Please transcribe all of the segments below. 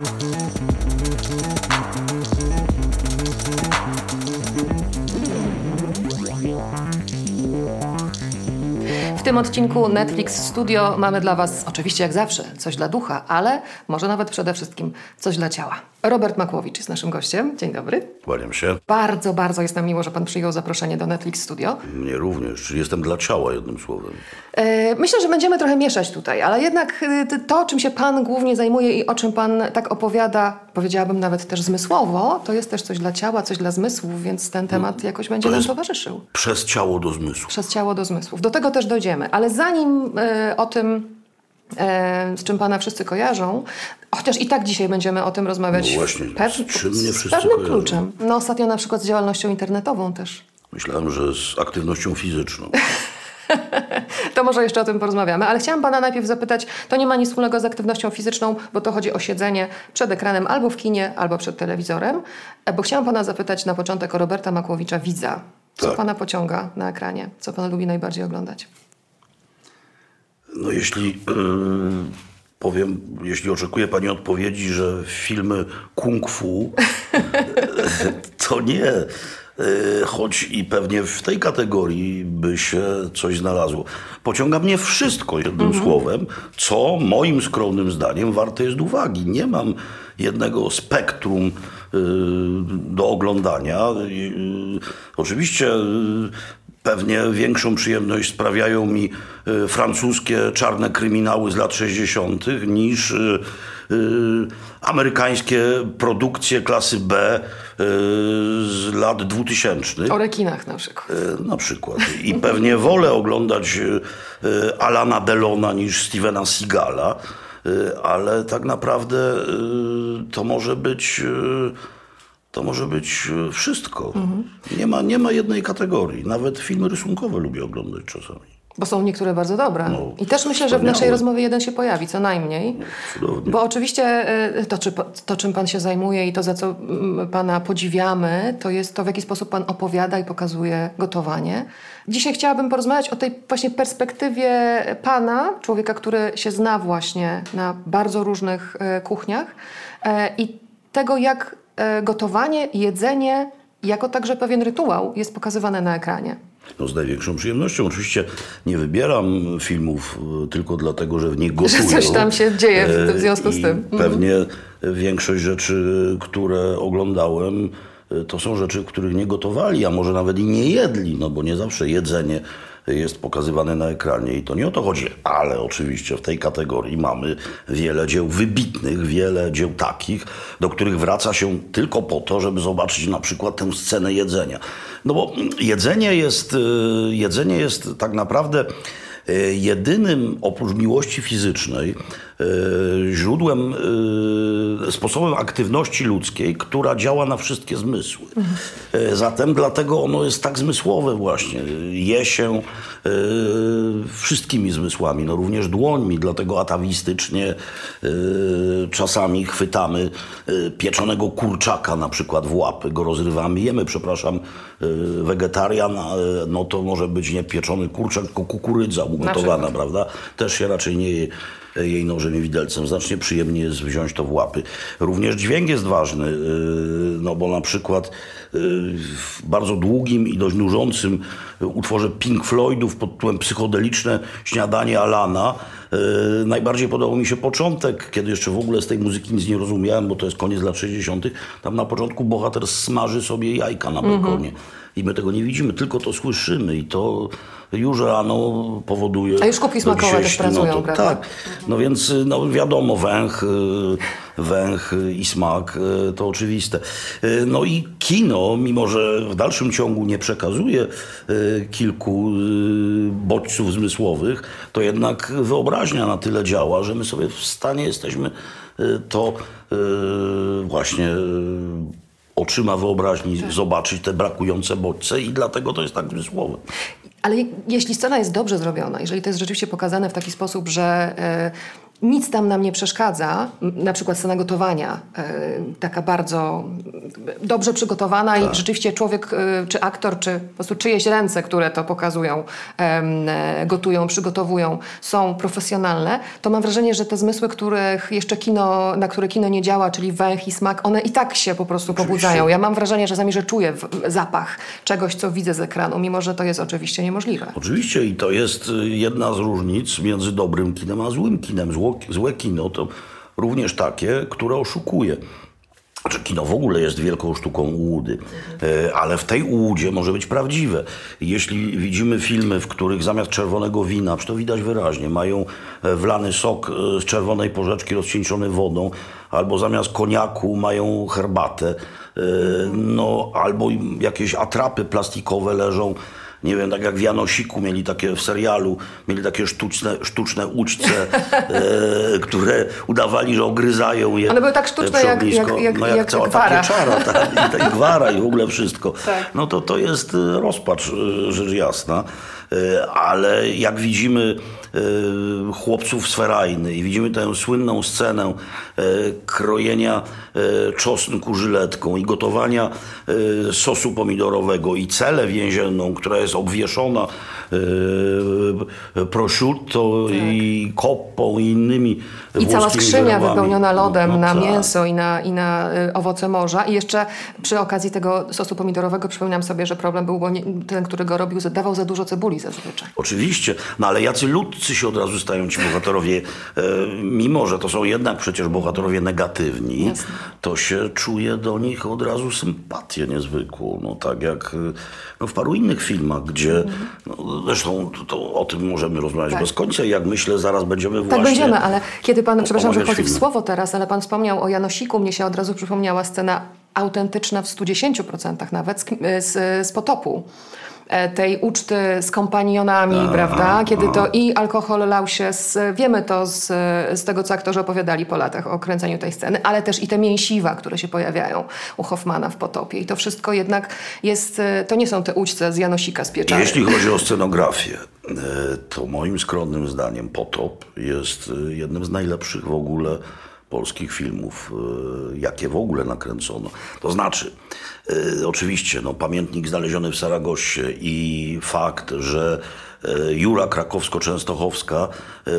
W tym odcinku Netflix Studio mamy dla Was, oczywiście jak zawsze, coś dla ducha, ale może nawet przede wszystkim coś dla ciała. Robert Makłowicz jest naszym gościem. Dzień dobry. Kłaniam się. Bardzo, bardzo jest nam miło, że Pan przyjął zaproszenie do Netflix Studio. Mnie również. Czyli jestem dla ciała, jednym słowem. E, myślę, że będziemy trochę mieszać tutaj, ale jednak e, to, czym się Pan głównie zajmuje i o czym Pan tak opowiada, powiedziałabym nawet też zmysłowo, to jest też coś dla ciała, coś dla zmysłów, więc ten temat jakoś będzie To nam towarzyszył. Przez ciało do zmysłu. Przez ciało do zmysłów. Do tego też dojdziemy. Ale zanim e, o tym, e, z czym Pana wszyscy kojarzą, chociaż i tak dzisiaj będziemy o tym rozmawiać No właśnie, w z czym mnie z wszyscy pewnym kojarzą? kluczem. No ostatnio na przykład z działalnością internetową też. Myślałem, że z aktywnością fizyczną. To może jeszcze o tym porozmawiamy, ale chciałam Pana najpierw zapytać, to nie ma nic wspólnego z aktywnością fizyczną, bo to chodzi o siedzenie przed ekranem albo w kinie, albo przed telewizorem, E, bo chciałam Pana zapytać na początek o Roberta Makłowicza, widza. Co Tak. Pana pociąga na ekranie? Co Pan lubi najbardziej oglądać? No jeśli yy, powiem, jeśli oczekuje Pani odpowiedzi, że filmy kung fu, to nie. Yy, Choć i pewnie w tej kategorii by się coś znalazło. Pociąga mnie wszystko jednym słowem, co moim skromnym zdaniem warte jest uwagi. Nie mam jednego spektrum do oglądania. Oczywiście Pewnie większą przyjemność sprawiają mi y, francuskie czarne kryminały z lat 60. niż y, y, amerykańskie produkcje klasy B z lat 2000. O rekinach na przykład. Na przykład. I pewnie wolę oglądać Alana Delona niż Stevena Seagala, ale tak naprawdę to może być. To może być y, wszystko. Nie, ma, nie ma jednej kategorii. Nawet filmy rysunkowe lubię oglądać czasami. Bo są niektóre bardzo dobre. No, I też myślę, że w naszej rozmowie jeden się pojawi, co najmniej. Cudownie. Bo oczywiście e, to, czy, to, czym Pan się zajmuje i to, za co Pana podziwiamy, to jest to, w jaki sposób Pan opowiada i pokazuje gotowanie. Dzisiaj chciałabym porozmawiać o tej właśnie perspektywie Pana, człowieka, który się zna właśnie na bardzo różnych e, kuchniach e, i tego, jak e, gotowanie, jedzenie, jako także pewien rytuał jest pokazywane na ekranie. No z największą przyjemnością. Oczywiście nie wybieram filmów y, tylko dlatego, że w nich gotują. coś tam się dzieje w- w E, związku z tym. Mhm. Pewnie większość rzeczy, które oglądałem, to są rzeczy, których nie gotowali, a może nawet i nie jedli, no bo nie zawsze jedzenie jest pokazywane na ekranie i to nie o to chodzi, ale oczywiście w tej kategorii mamy wiele dzieł wybitnych, wiele dzieł takich, do których wraca się tylko po to, żeby zobaczyć na przykład tę scenę jedzenia. No bo jedzenie jest, y, jedzenie jest tak naprawdę y, jedynym oprócz miłości fizycznej źródłem, y, sposobem aktywności ludzkiej, która działa na wszystkie zmysły. Y, Zatem dlatego ono jest tak zmysłowe właśnie. Je się wszystkimi zmysłami, no również dłońmi, dlatego atawistycznie czasami chwytamy pieczonego kurczaka na przykład w łapy, go rozrywamy, jemy, przepraszam, wegetarian, no to może być nie pieczony kurczak, tylko kukurydza ugotowana, prawda? Też się raczej nie je jej nożem i widelcem. Znacznie przyjemniej jest wziąć to w łapy. Również dźwięk jest ważny, yy, no bo na przykład yy, w bardzo długim i dość nużącym utworze Pink Floydów pod tytułem Psychodeliczne śniadanie Alana yy, najbardziej podobał mi się początek, kiedy jeszcze w ogóle z tej muzyki nic nie rozumiałem, bo to jest koniec lat 60. Tam na początku bohater smaży sobie jajka na balkonie. I my tego nie widzimy, tylko to słyszymy i to już rano powoduje... A już kubki smakowe też dzisiejszej- pracują, no to, prawda? Tak. No więc y, no wiadomo, węch, y, węch i smak y, to oczywiste. Y, No i kino, mimo że w dalszym ciągu nie przekazuje kilku bodźców zmysłowych, to jednak wyobraźnia na tyle działa, że my sobie w stanie jesteśmy to właśnie oczyma wyobraźni zobaczyć te brakujące bodźce i dlatego to jest tak zmysłowe. Ale je- jeśli scena jest dobrze zrobiona, jeżeli to jest rzeczywiście pokazane w taki sposób, że e, nic tam nam nie przeszkadza, na przykład scena gotowania, e, taka bardzo dobrze przygotowana Tak. i rzeczywiście człowiek, y, czy aktor, czy po prostu czyjeś ręce, które to pokazują, e, gotują, przygotowują, są profesjonalne, to mam wrażenie, że te zmysły, których jeszcze kino, na które kino nie działa, czyli węch i smak, one i tak się po prostu pobudzają. Ja mam wrażenie, że sami, że czuję zapach czegoś, co widzę z ekranu, mimo że to jest oczywiście niemożliwe. Oczywiście i to jest y, jedna z różnic między dobrym kinem a złym kinem. Zło, złe kino to również takie, które oszukuje. Znaczy, kino w ogóle jest wielką sztuką ułudy, E, ale w tej ułudzie może być prawdziwe. Jeśli widzimy filmy, w których zamiast czerwonego wina, to widać wyraźnie, mają e, wlany sok e, z czerwonej porzeczki rozcieńczony wodą, albo zamiast koniaku mają herbatę, no, albo jakieś atrapy plastikowe leżą nie wiem, tak jak w Janosiku mieli takie w serialu, mieli takie sztuczne, sztuczne ućce, e, które udawali, że ogryzają je. One były tak sztuczne e, przy jak- jak- jak- no jak, jak cała gwara. ta pieczara, tak, i, ta- i gwara i w ogóle wszystko. Tak. No to to jest e, rozpacz, e, rzecz jasna. Ale jak widzimy chłopców z Ferajny. I widzimy tę słynną scenę e, krojenia e, czosnku żyletką i gotowania sosu pomidorowego i celę więzienną, która jest obwieszona prosciutto i koppą i innymi I cała skrzynia wypełniona lodem No, no na tak. mięso i na, i na y, owoce morza. I jeszcze przy okazji tego sosu pomidorowego przypominam sobie, że problem był, bo nie, ten, który go robił, dawał za dużo cebuli zazwyczaj. Oczywiście, no ale jacy ludcy się od razu stają ci bohaterowie, e, mimo że to są jednak przecież bohaterowie negatywni, Jasne. to się czuje do nich od razu sympatię niezwykłą. No tak jak e, no, w paru innych filmach, gdzie, no, zresztą to, to o tym możemy rozmawiać Tak. bez końca jak myślę, zaraz będziemy Tak właśnie... będziemy, ale kiedy pan, przepraszam, że wchodzę w słowo teraz, ale pan wspomniał o Janosiku, mnie się od razu przypomniała scena autentyczna w 110% nawet z, z, z potopu. E, Tej uczty z kompanionami, prawda? Kiedy to i alkohol lał się, z, wiemy to z, z tego, co aktorzy opowiadali po latach o kręceniu tej sceny, ale też i te mięsiwa, które się pojawiają u Hoffmana w potopie. I to wszystko jednak jest, e, to nie są te uczce z Janosika z pieczary. Jeśli chodzi o scenografię, e, to moim skromnym zdaniem Potop jest jednym z najlepszych w ogóle polskich filmów, jakie w ogóle nakręcono. To znaczy, oczywiście, no, pamiętnik znaleziony w Saragosie i fakt, że e, Jura Krakowsko-Częstochowska e,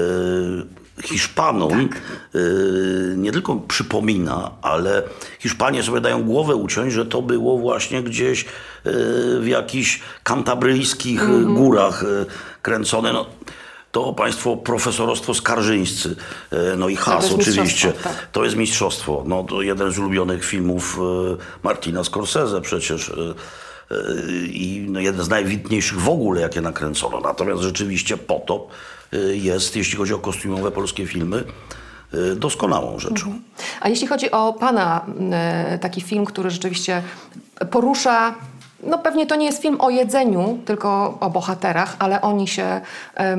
Hiszpanom y, nie tylko przypomina, ale Hiszpanie sobie dają głowę uciąć, że to było właśnie gdzieś y, w jakichś kantabryjskich y, górach y, kręcone. No, to państwo profesorostwo skarżyńscy, y, no i Has oczywiście. tak. To jest mistrzostwo. No, to jeden z ulubionych filmów y, Martina Scorsese przecież. y, I no, jeden z najwidniejszych w ogóle, jakie nakręcono. Natomiast rzeczywiście Potop jest, jeśli chodzi o kostiumowe polskie filmy, doskonałą rzeczą. A jeśli chodzi o Pana e, taki film, który rzeczywiście porusza, no pewnie to nie jest film o jedzeniu, tylko o bohaterach, ale oni się e,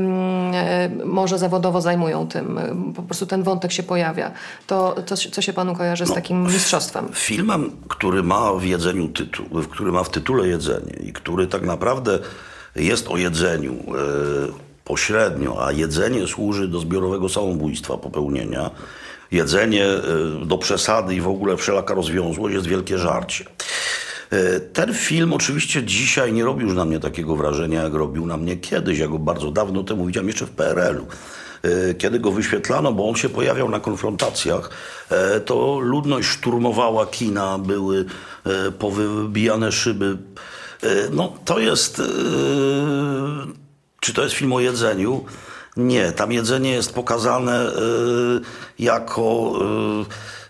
może zawodowo zajmują tym, po prostu ten wątek się pojawia. To, to co się Panu kojarzy z takim mistrzostwem? Filmem, który ma w jedzeniu tytuł, który ma w tytule jedzenie i który tak naprawdę jest o jedzeniu e, pośrednio, a jedzenie służy do zbiorowego samobójstwa, popełnienia. Jedzenie e, do przesady i w ogóle wszelaka rozwiązłość jest wielkie żarcie. E, Ten film oczywiście dzisiaj nie robi już na mnie takiego wrażenia, jak robił na mnie kiedyś. Ja go bardzo dawno temu widziałem jeszcze w PRL-u. E, Kiedy go wyświetlano, bo on się pojawiał na konfrontacjach, e, to ludność szturmowała kina, były powybijane szyby. No to jest... Czy to jest film o jedzeniu? Nie, tam jedzenie jest pokazane jako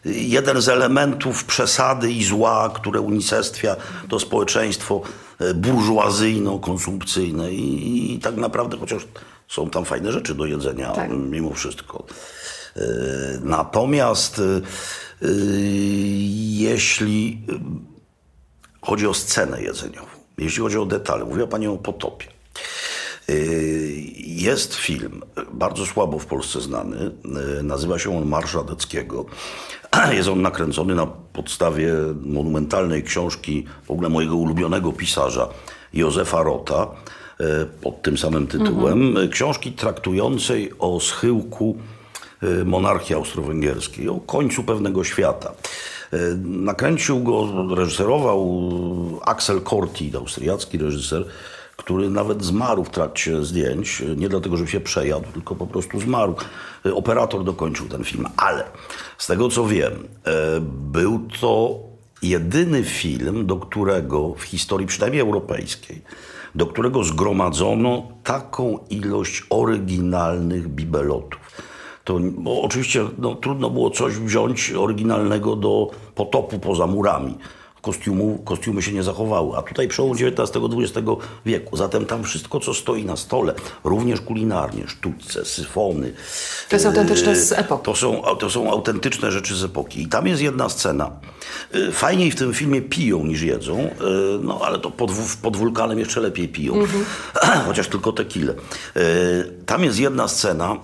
jeden z elementów przesady i zła, które unicestwia to społeczeństwo e, burżuazyjno-konsumpcyjne I, i tak naprawdę, chociaż są tam fajne rzeczy do jedzenia, Tak. mimo wszystko. E, Natomiast e, jeśli chodzi o scenę jedzeniową, jeśli chodzi o detale, mówiła Pani o potopie. Yy, Jest film, bardzo słabo w Polsce znany, yy, nazywa się on Marsz Radeckiego. Jest on nakręcony na podstawie monumentalnej książki w ogóle mojego ulubionego pisarza Józefa Rota yy, pod tym samym tytułem. Książki traktującej o schyłku y, monarchii austro-węgierskiej, o końcu pewnego świata. Y, Nakręcił go, reżyserował Axel Korti, austriacki reżyser, który nawet zmarł w trakcie zdjęć. Nie dlatego, że się przejadł, tylko po prostu zmarł. Y, Operator dokończył ten film. Ale z tego co wiem, e, był to jedyny film, do którego w historii przynajmniej europejskiej, do którego zgromadzono taką ilość oryginalnych bibelotów. To bo oczywiście no, trudno było coś wziąć oryginalnego do potopu poza murami. Kostiumu, kostiumy się nie zachowały, a tutaj przełom XIX-XX wieku. Zatem tam wszystko, co stoi na stole, również kulinarnie, sztućce, syfony. To jest autentyczne z epoki. To są, to są autentyczne rzeczy z epoki. I tam jest jedna scena. Yy, Fajniej w tym filmie piją niż jedzą, yy, no ale to pod, pod wulkanem jeszcze lepiej piją. Chociaż tylko tequilę. Yy, Tam jest jedna scena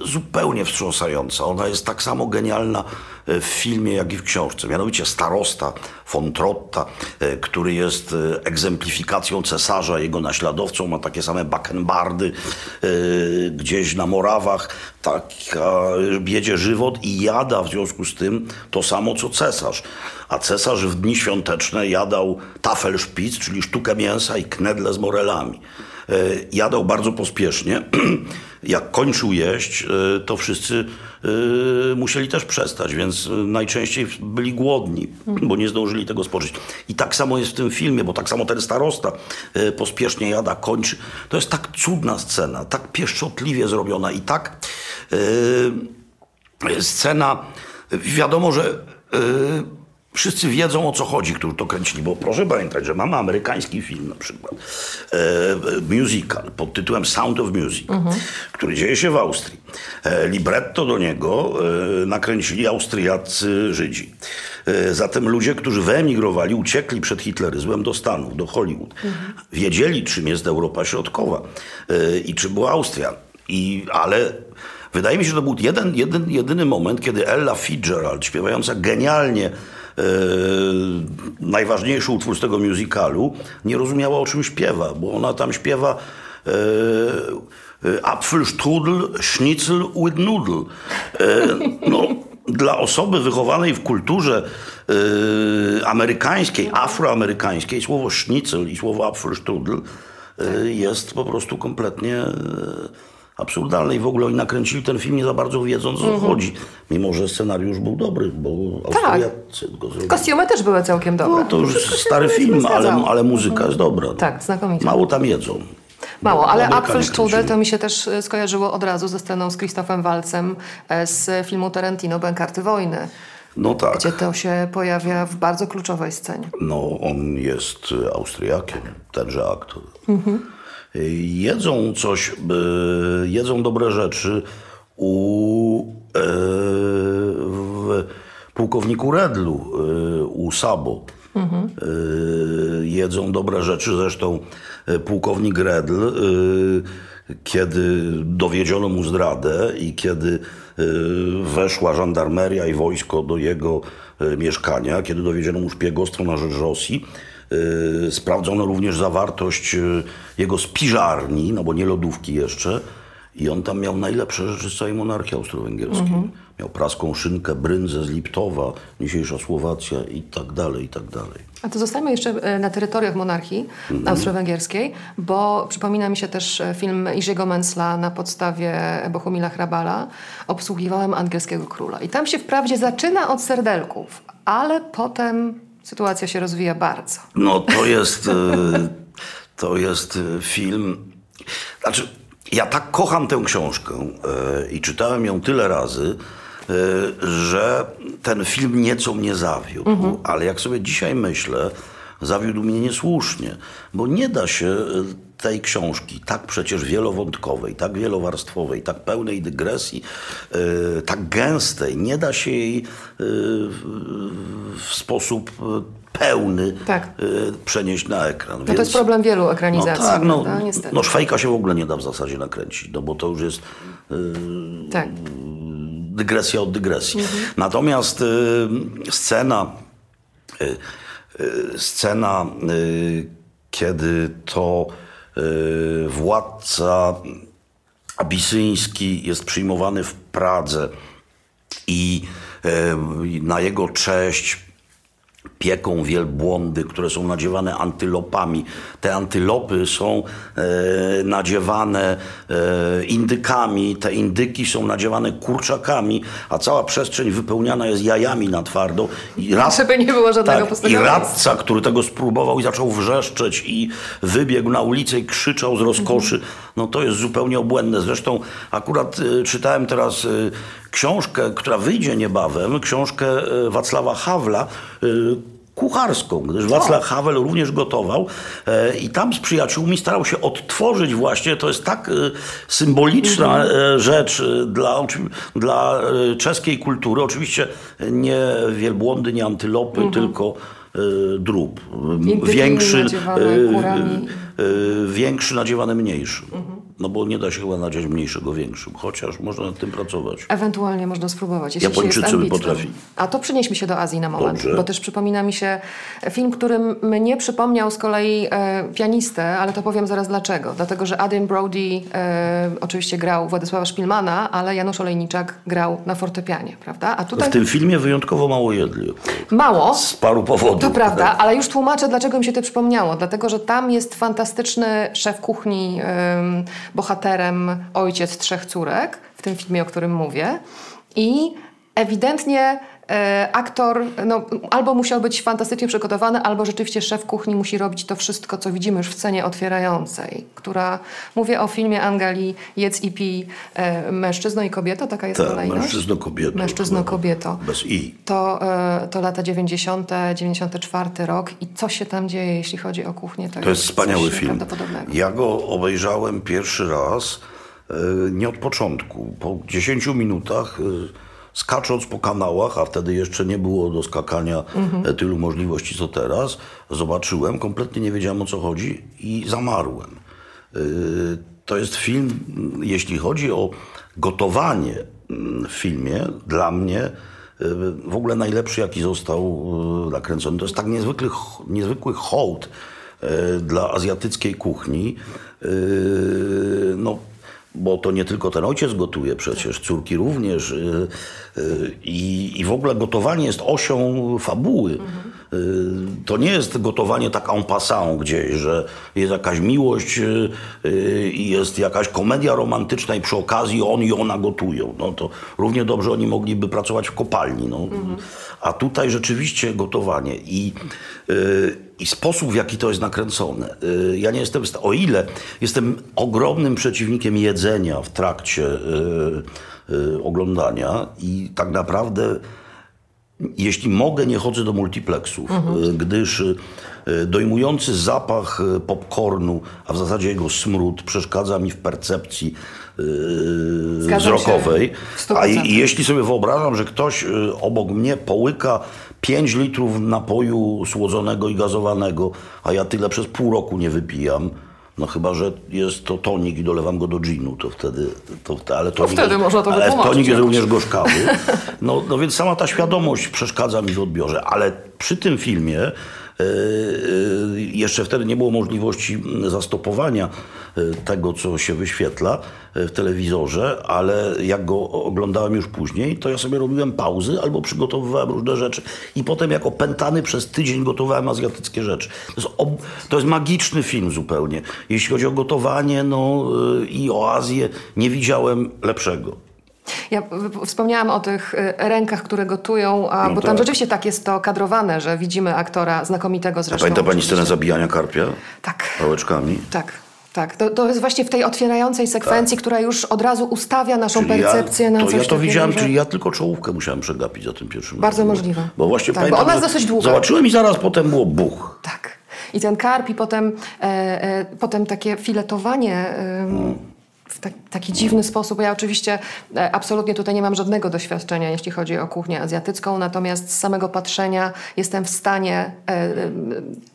yy, zupełnie wstrząsająca. Ona jest tak samo genialna yy, w filmie, jak i w książce. Mianowicie starosta von Trotta, yy, który jest egzemplifikacją cesarza, jego naśladowcą, ma takie same bakkenbardy yy, gdzieś na Morawach, taka biedzie żywot i jada w związku z tym to samo co cesarz. A cesarz w dni świąteczne jadał tafelszpic, czyli sztukę mięsa i knedle z morelami. E, Jadał bardzo pospiesznie. Jak kończył jeść, e, to wszyscy e, musieli też przestać, więc najczęściej byli głodni, bo nie zdążyli tego spożyć. I tak samo jest w tym filmie, bo tak samo ten starosta pospiesznie jada, kończy. To jest tak cudna scena, tak pieszczotliwie zrobiona i tak scena, wiadomo, że wszyscy wiedzą o co chodzi, którzy to kręcili, bo proszę pamiętać, że mamy amerykański film na przykład, e, musical pod tytułem Sound of Music, który dzieje się w Austrii. E, libretto do niego e, nakręcili austriaccy Żydzi. E, zatem ludzie, którzy wyemigrowali, uciekli przed hitleryzmem do Stanów, do Hollywood. Wiedzieli, czym jest Europa Środkowa e, i czym była Austria. I, ale wydaje mi się, że to był jeden, jeden, jedyny moment, kiedy Ella Fitzgerald, śpiewająca genialnie najważniejszy utwór z tego musicalu, nie rozumiała o czym śpiewa, bo ona tam śpiewa e, e, Apfelstrudel, Schnitzel with Nudel. E, no, dla osoby wychowanej w kulturze e, amerykańskiej, afroamerykańskiej, słowo schnitzel i słowo Apfelstrudel e, jest po prostu kompletnie e, absurdalne. I w ogóle oni nakręcili ten film nie za bardzo wiedząc o co chodzi. Mimo, że scenariusz był dobry, bo Austriacy go zrobili. Kostiumy też były całkiem dobre. No, to już Wszystko stary film, ale, ale muzyka jest dobra. Tak, znakomicie. Mało tam jedzą. Mało, ale Amerykanie Apfelstrudel kręcili. to mi się też e, skojarzyło od razu ze sceną z Christophem Walcem e, z filmu Tarantino Bękarty Wojny, No tak. gdzie to się pojawia w bardzo kluczowej scenie. No, on jest e, Austriakiem, tenże aktor. E, Jedzą coś, e, jedzą dobre rzeczy u e, w pułkowniku Redlu, e, u Sabo. E, jedzą dobre rzeczy, zresztą pułkownik Redl, kiedy dowiedziono mu zdradę i kiedy weszła żandarmeria i wojsko do jego mieszkania, kiedy dowiedziono mu szpiegostwo na rzecz Rosji, sprawdzono również zawartość e, jego spiżarni, no bo nie lodówki jeszcze, i on tam miał najlepsze rzeczy z całej monarchii austro-węgierskiej. Miał praską szynkę, bryndzę z Liptowa, dzisiejsza Słowacja i tak dalej, i tak dalej. A to zostajmy jeszcze e, na terytoriach monarchii austro-węgierskiej, bo przypomina mi się też e, film Iziego Mensla na podstawie Bohumila Hrabala Obsługiwałem angielskiego króla. I tam się wprawdzie zaczyna od serdelków, ale potem sytuacja się rozwija bardzo. No to jest, e, to jest e, film. Znaczy, ja tak kocham tę książkę e, i czytałem ją tyle razy, że ten film nieco mnie zawiódł. Ale jak sobie dzisiaj myślę, zawiódł mnie niesłusznie, bo nie da się tej książki, tak przecież wielowątkowej, tak wielowarstwowej, tak pełnej dygresji, e, tak gęstej, nie da się jej e, w, sposób e, pełny Tak. przenieść na ekran. No to jest problem wielu no ekranizacji, tak, no, prawda? Niestety. no szwajka się w ogóle nie da w zasadzie nakręcić, no bo to już jest tak. dygresja od dygresji. Mhm. Natomiast scena, scena, kiedy to władca abisyński jest przyjmowany w Pradze i e, na jego cześć pieką wielbłądy, które są nadziewane antylopami. Te antylopy są e, nadziewane e, indykami, te indyki są nadziewane kurczakami, a cała przestrzeń wypełniana jest jajami na twardo. I rad... Żeby nie było żadnego tak, I radca, który tego spróbował i zaczął wrzeszczeć i wybiegł na ulicę i krzyczał z rozkoszy. Mhm. No to jest zupełnie obłędne. Zresztą akurat e, czytałem teraz e, książkę, która wyjdzie niebawem, książkę e, Wacława Hawla, kucharską, gdyż Wacław Havel również gotował e, i tam z przyjaciółmi starał się odtworzyć właśnie, to jest tak symboliczna mhm. rzecz dla, dla czeskiej kultury, oczywiście nie wielbłądy, nie antylopy, mhm. tylko drób. Większy, większy nadziewany mniejszy. Mhm. No bo nie da się chyba nadziać mniejszego większym, chociaż można nad tym pracować. Ewentualnie można spróbować. Jeśli Japończycy by potrafili. A to przynieśmy się do Azji na moment, Dobrze. bo też przypomina mi się film, który mnie przypomniał z kolei e, pianistę, ale to powiem zaraz dlaczego. Dlatego, że Adrian Brody e, oczywiście grał Władysława Szpilmana, ale Janusz Olejniczak grał na fortepianie, prawda? A tutaj... W tym filmie wyjątkowo mało jedli. Mało. Z paru powodów. To prawda, ale już tłumaczę, dlaczego mi się to przypomniało. Dlatego, że tam jest fantastyczny szef kuchni, bohaterem ojciec trzech córek, w tym filmie, o którym mówię. I ewidentnie aktor no, albo musiał być fantastycznie przygotowany, albo rzeczywiście szef kuchni musi robić to wszystko, co widzimy już w scenie otwierającej, która, mówię o filmie Angali Jedz i pij e, mężczyzno i kobieto, taka jest Ta, kolejność? Mężczyzno kobieto. Mężczyzno kobieto. Bez i. To, e, to lata 90., 94 rok i co się tam dzieje, jeśli chodzi o kuchnię? To, to jest wspaniały film. Ja go obejrzałem pierwszy raz e, nie od początku. Po 10 minutach e, skacząc po kanałach, a wtedy jeszcze nie było do skakania mhm. tylu możliwości co teraz, zobaczyłem, kompletnie nie wiedziałem o co chodzi i zamarłem. Y, to jest film, jeśli chodzi o gotowanie mm, w filmie, dla mnie y, w ogóle najlepszy, jaki został nakręcony. To jest tak niezwykły, niezwykły hołd dla azjatyckiej kuchni. No, bo to nie tylko ten ojciec gotuje przecież, córki również. Y, y, I, i w ogóle gotowanie jest osią fabuły. Mhm. To nie jest gotowanie tak en passant gdzieś, że jest jakaś miłość i jest jakaś komedia romantyczna i przy okazji on i ona gotują. No to równie dobrze oni mogliby pracować w kopalni. No. Mhm. A tutaj rzeczywiście gotowanie. I i sposób, w jaki to jest nakręcone. Y, ja nie jestem, o ile jestem ogromnym przeciwnikiem jedzenia w trakcie y, y, oglądania i tak naprawdę jeśli mogę, nie chodzę do multiplexów, mhm. gdyż dojmujący zapach popcornu, a w zasadzie jego smród przeszkadza mi w percepcji Zgadzam wzrokowej. A jeśli sobie wyobrażam, że ktoś obok mnie połyka 5 litrów napoju słodzonego i gazowanego, a ja tyle przez pół roku nie wypijam. No chyba, że jest to tonik i dolewam go do ginu, to wtedy... To, ale tonik, to wtedy można to Ale tonik jest również gorzkawy. No, no więc sama ta świadomość przeszkadza mi w odbiorze. Ale przy tym filmie jeszcze wtedy nie było możliwości zastopowania e, tego, co się wyświetla w telewizorze, ale jak go oglądałem już później, to ja sobie robiłem pauzy albo przygotowywałem różne rzeczy i potem jako pętany przez tydzień gotowałem azjatyckie rzeczy. To jest, ob... to jest magiczny film zupełnie. Jeśli chodzi o gotowanie no, i o Azję, nie widziałem lepszego. Ja wspomniałam o tych y, rękach, które gotują, a, no bo tak. tam rzeczywiście tak jest to kadrowane, że widzimy aktora znakomitego zresztą. A pamięta Pani scenę zabijania karpia? Tak. Pałeczkami? Tak. Tak, to, to jest właśnie w tej otwierającej sekwencji, tak. która już od razu ustawia naszą czyli percepcję ja, na coś Ja to widziałem, że... czyli ja tylko czołówkę musiałem przegapić za tym pierwszym Bardzo możliwe. Bo właśnie tak, pamiętam, bo ona jest dosyć długa. Zobaczyłem i zaraz potem było buch. Tak. I ten karp i potem, e, e, potem takie filetowanie... E, hmm w tak, taki dziwny sposób. Ja oczywiście e, absolutnie tutaj nie mam żadnego doświadczenia, jeśli chodzi o kuchnię azjatycką, natomiast z samego patrzenia jestem w stanie e, e,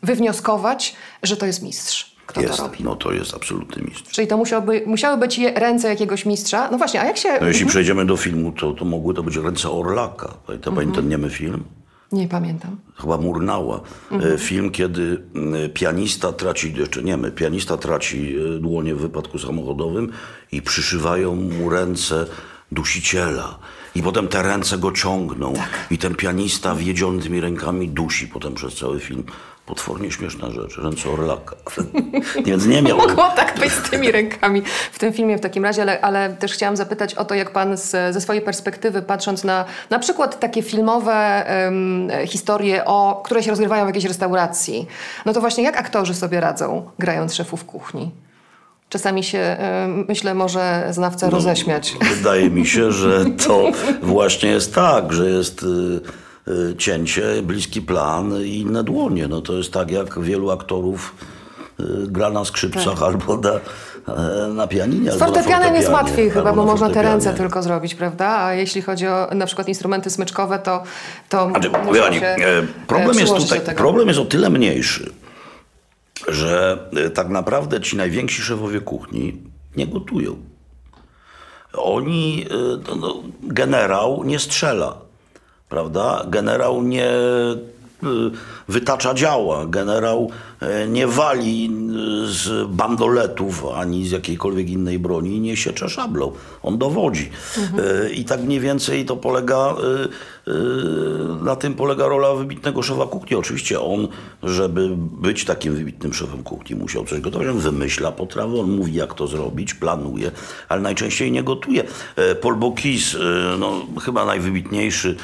wywnioskować, że to jest mistrz. Kto jest, to robi. no to jest absolutny mistrz. Czyli to musiałoby, musiały być ręce jakiegoś mistrza. No właśnie, a jak się... No jeśli przejdziemy do filmu, to, to mogły to być ręce Orlaka. Pamięta mhm. niemy film? Nie pamiętam. Chyba Murnała. Mhm. Film, kiedy pianista traci, jeszcze nie my, pianista traci dłonie w wypadku samochodowym i przyszywają mu ręce dusiciela. I potem te ręce go ciągną. Tak. I ten pianista wiedziony tymi rękami dusi potem przez cały film. Potwornie śmieszna rzecz. Ręce Orlaka. Więc nie miał... Mogło tak być z tymi rękami w tym filmie w takim razie, ale, ale też chciałam zapytać o to, jak pan z, ze swojej perspektywy, patrząc na na przykład takie filmowe um, historie, o, które się rozgrywają w jakiejś restauracji, no to właśnie jak aktorzy sobie radzą, grając szefów kuchni? Czasami się, myślę, może znawca no, roześmiać. Wydaje mi się, że to właśnie jest tak, że jest y, y, cięcie, bliski plan i inne dłonie. No to jest tak, jak wielu aktorów y, gra na skrzypcach tak. albo na, e, na pianinie. Z fortepianem jest łatwiej chyba, bo można te ręce tylko zrobić, prawda? A jeśli chodzi o na przykład instrumenty smyczkowe, to, to znaczy, się e, problem jest tutaj, problem jest o tyle mniejszy, że e, tak naprawdę ci najwięksi szefowie kuchni nie gotują. Oni, e, no, no, generał nie strzela, prawda? Generał nie Y, wytacza działa. Generał nie wali y, z bandoletów ani z jakiejkolwiek innej broni, nie siecze szablą. On dowodzi. Mhm. I tak mniej więcej to polega, na tym polega rola wybitnego szefa kuchni. Oczywiście on, żeby być takim wybitnym szefem kuchni, musiał coś gotować. On wymyśla potrawę, on mówi jak to zrobić, planuje, ale najczęściej nie gotuje. Paul Bocuse, no, chyba najwybitniejszy,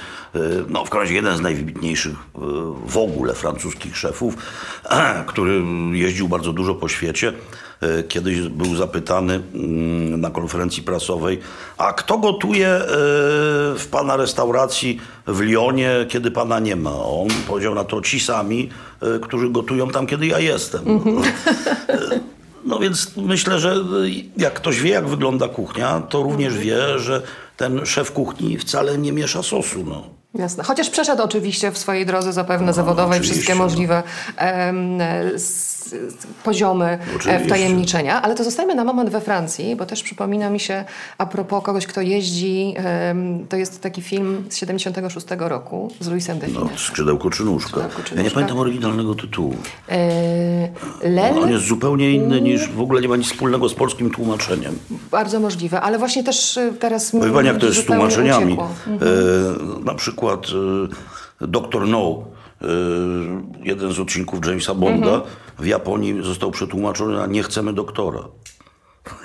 no w każdym razie jeden z najwybitniejszych w ogóle francuskich szefów, który jeździł bardzo dużo po świecie. E, kiedyś był zapytany mm, na konferencji prasowej, a kto gotuje e, w pana restauracji w Lyonie, kiedy pana nie ma? On powiedział na to ci sami, e, którzy gotują tam, kiedy ja jestem. Mhm. No więc myślę, że jak ktoś wie, jak wygląda kuchnia, to również wie, że ten szef kuchni wcale nie miesza sosu. No. Jasne. Chociaż przeszedł oczywiście w swojej drodze zapewne no, zawodowej wszystkie możliwe um, poziomy e, oczywiście. wtajemniczenia. Ale to zostajemy na moment we Francji, bo też przypomina mi się a propos kogoś, kto jeździ, um, to jest taki film z 76 roku z Louisem de No, Skrzydełko czy nóżka. Ja nie pamiętam oryginalnego tytułu. E. No, on jest zupełnie inny niż, w ogóle nie ma nic wspólnego z polskim tłumaczeniem. Bardzo możliwe, ale właśnie też e, teraz... Wie pani, jak to jest z tłumaczeniami. Mhm. E, na przykład przykład y, Doktor No, y, jeden z odcinków Jamesa Bonda mhm. w Japonii został przetłumaczony na Nie chcemy doktora.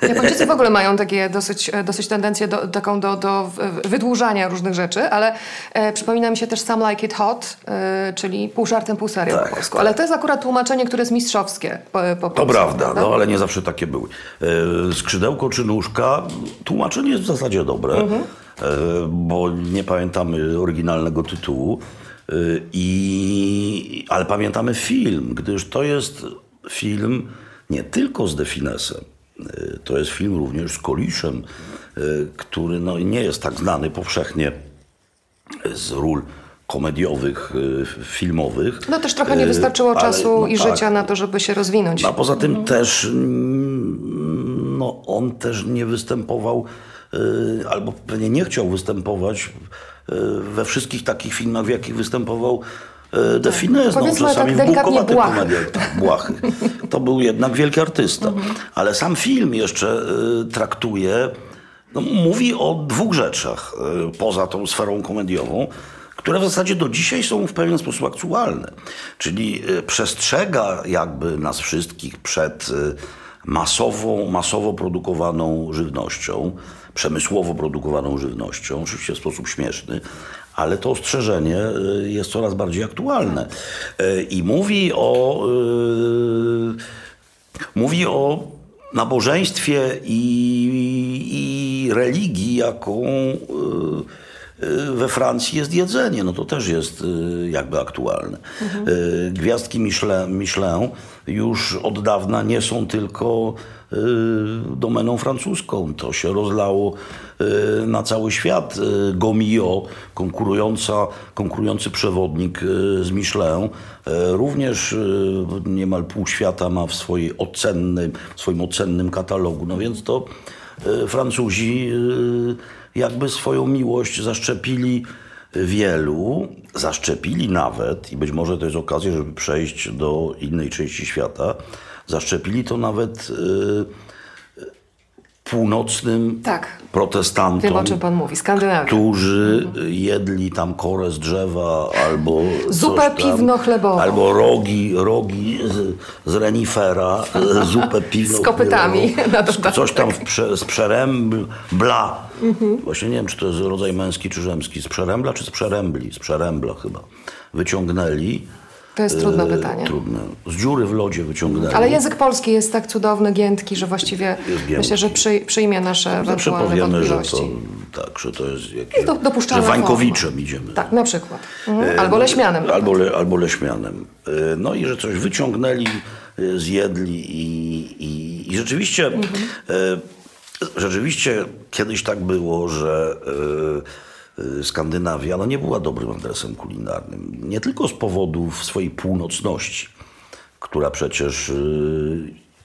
Japończycy w ogóle mają takie dosyć, dosyć tendencję do, taką do, do wydłużania różnych rzeczy, ale e, przypomina mi się też Some Like It Hot, e, czyli pół żartem, pół serio tak, po polsku. Tak. Ale to jest akurat tłumaczenie, które jest mistrzowskie po, po polsku. To prawda, no, ale nie zawsze takie były. E, skrzydełko czy nóżka, tłumaczenie jest w zasadzie dobre. Mhm. E, bo nie pamiętamy oryginalnego tytułu. E, I, ale pamiętamy film, gdyż to jest film nie tylko z Definesem, e, to jest film również z Koliszem, który no, nie jest tak znany powszechnie z ról komediowych, filmowych. No też trochę nie wystarczyło ale, czasu no, i tak. życia na to, żeby się rozwinąć. A poza tym mhm. też mm, no, on też nie występował Y, albo pewnie nie chciał występować y, we wszystkich takich filmach, w jakich występował y, De Finesse, no, czasami tak w bułkowatych komediach, tak, błahych. To był jednak wielki artysta. Mhm. Ale sam film jeszcze traktuje, no, mówi o dwóch rzeczach, poza tą sferą komediową, które w zasadzie do dzisiaj są w pewien sposób aktualne. Czyli przestrzega jakby nas wszystkich przed masową, masowo produkowaną żywnością, przemysłowo produkowaną żywnością, oczywiście w sposób śmieszny, ale to ostrzeżenie y, jest coraz bardziej aktualne. Y, I mówi o, yy, mówi o nabożeństwie i, i religii, jaką we Francji jest jedzenie, no to też jest jakby aktualne. Mhm. Gwiazdki Michelin, Michelin już od dawna nie są tylko y, domeną francuską. To się rozlało y, na cały świat. Y, Gomio, konkurująca, konkurujący przewodnik z Michelin, również niemal pół świata ma w, swojej ocennym, w swoim ocennym katalogu. No więc to Francuzi jakby swoją miłość zaszczepili wielu zaszczepili nawet, i być może to jest okazja, żeby przejść do innej części świata, zaszczepili to nawet y, północnym Tak. protestantom. Wiem, o czym pan mówi. Skandynawia. Którzy jedli tam korę z drzewa albo. Zupę piwno-chlebową. Albo rogi, rogi z, z renifera, zupę piwno Z kopytami na dodatek. Coś tam w prze, z przerębla. Mhm. Właśnie nie wiem, czy to jest rodzaj męski czy żeński. Z przerębla czy z przerębli? Z chyba. Wyciągnęli. To jest trudne e, pytanie. Trudne. Z dziury w lodzie wyciągnęli. Ale język polski jest tak cudowny, giętki, że właściwie giętki. myślę, że przy, przyjmie nasze Zawsze powiemy, że to, tak, że to jest jakieś, do- że Wańkowiczem idziemy. Tak, na przykład. Mhm. Albo leśmianem. E, Albo, le, albo leśmianem. E, No i że coś wyciągnęli, e, zjedli i, i, i rzeczywiście, e, rzeczywiście kiedyś tak było, że e, e, Skandynawia no nie była dobrym adresem kulinarnym. Nie tylko z powodów swojej północności, która przecież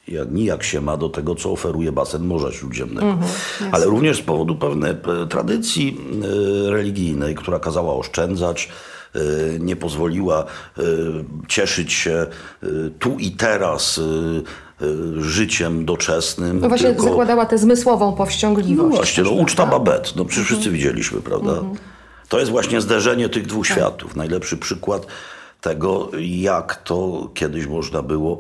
jak, nijak się ma do tego, co oferuje basen Morza Śródziemnego. Ale również z powodu pewnej e, tradycji e, religijnej, która kazała oszczędzać, e, nie pozwoliła cieszyć się tu i teraz życiem doczesnym. No właśnie tylko- zakładała tę zmysłową no powściągliwość. właśnie, no uczta babet. No przecież wszyscy widzieliśmy, prawda? To jest właśnie zderzenie tych dwóch światów. Najlepszy przykład tego, jak to kiedyś można było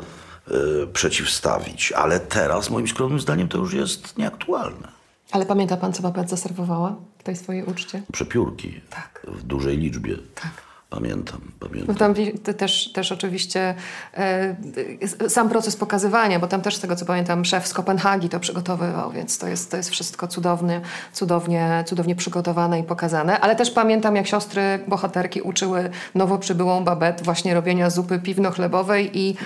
e, przeciwstawić. Ale teraz, moim skromnym zdaniem, to już jest nieaktualne. Ale pamięta pan, co babet zaserwowała w tej swojej uczcie? Przepiórki Tak. w dużej liczbie. Tak. Pamiętam, No pamiętam. tam wi- te- też, też oczywiście s- sam proces pokazywania, bo tam też z tego co pamiętam szef z Kopenhagi to przygotowywał, więc to jest, to jest wszystko cudownie, cudownie, cudownie przygotowane i pokazane. Ale też pamiętam jak siostry bohaterki uczyły nowo przybyłą babet właśnie robienia zupy piwno-chlebowej i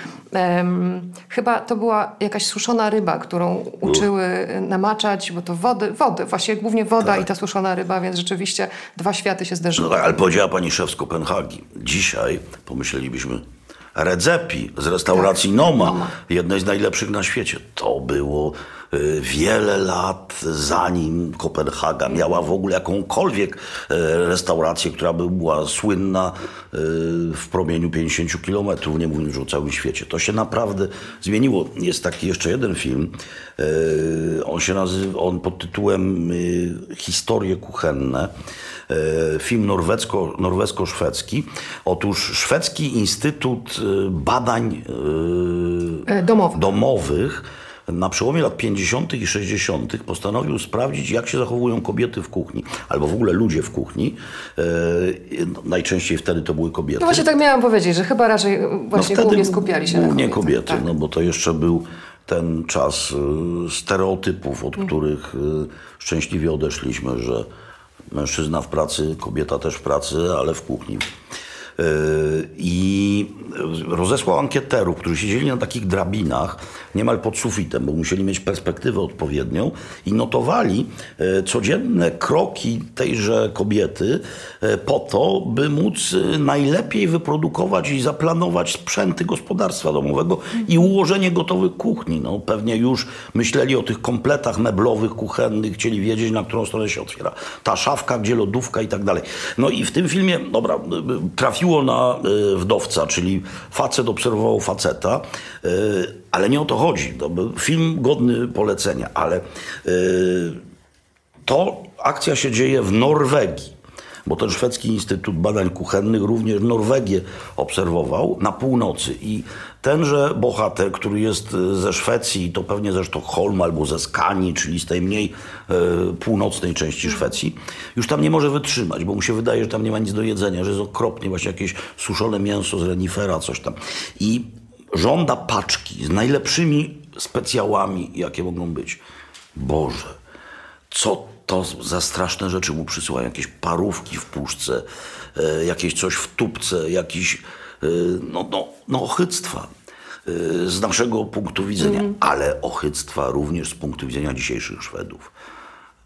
chyba to była jakaś suszona ryba, którą uczyły namaczać, bo to wody, wody właściwie głównie woda i ta suszona ryba, więc rzeczywiście dwa światy się No zderzyły. tak, ale powiedziała pani szef z Kopenhagi. Dzisiaj pomyślelibyśmy Redzepi z restauracji Tak, Noma, jednej z najlepszych na świecie. To było wiele lat zanim Kopenhaga miała w ogóle jakąkolwiek e, restaurację, która by była słynna e, w promieniu 50 kilometrów, nie mówiąc już o całym świecie. To się naprawdę zmieniło. Jest taki jeszcze jeden film. On się nazywa, on pod tytułem y, Historie kuchenne. Film norwecko, norwesko-szwedzki. Otóż Szwedzki Instytut y, Badań y, E, domowych. Na przełomie lat 50. i 60. postanowił sprawdzić, jak się zachowują kobiety w kuchni, albo w ogóle ludzie w kuchni. E, no, najczęściej wtedy to były kobiety. No właśnie tak miałam powiedzieć, że chyba raczej e, właśnie No głównie skupiali się Głównie na kobietach. kobiety, Tak. no bo to jeszcze był ten czas y, stereotypów, Mm. od których y, szczęśliwie odeszliśmy, że mężczyzna w pracy, kobieta też w pracy, ale w kuchni. Y, I rozesłał ankieterów, którzy siedzieli na takich drabinach, niemal pod sufitem, bo musieli mieć perspektywę odpowiednią i notowali e, codzienne kroki tejże kobiety e, po to, by móc najlepiej wyprodukować i zaplanować sprzęty gospodarstwa domowego i ułożenie gotowych kuchni. No, pewnie już myśleli o tych kompletach meblowych, kuchennych, chcieli wiedzieć, na którą stronę się otwiera ta szafka, gdzie lodówka i tak dalej. No i w tym filmie, dobra, y, trafiło na y, wdowca, czyli facet obserwował faceta, y, ale nie o to chodzi. To był film godny polecenia, ale y, to akcja się dzieje w Norwegii. Bo ten szwedzki Instytut Badań Kuchennych również Norwegię obserwował na północy. I tenże bohater, który jest e, ze Szwecji, to pewnie ze Sztokholmu albo ze Skanii, czyli z tej mniej e, północnej części Szwecji, już tam nie może wytrzymać, bo mu się wydaje, że tam nie ma nic do jedzenia, że jest okropnie, właśnie jakieś suszone mięso z renifera, coś tam. I żąda paczki z najlepszymi specjałami, jakie mogą być. Boże, co to za straszne rzeczy mu przysyłają? Jakieś parówki w puszce, e, jakieś coś w tubce, jakiś, no, no, no ochyctwa e, z naszego punktu widzenia, ale ochyctwa również z punktu widzenia dzisiejszych Szwedów,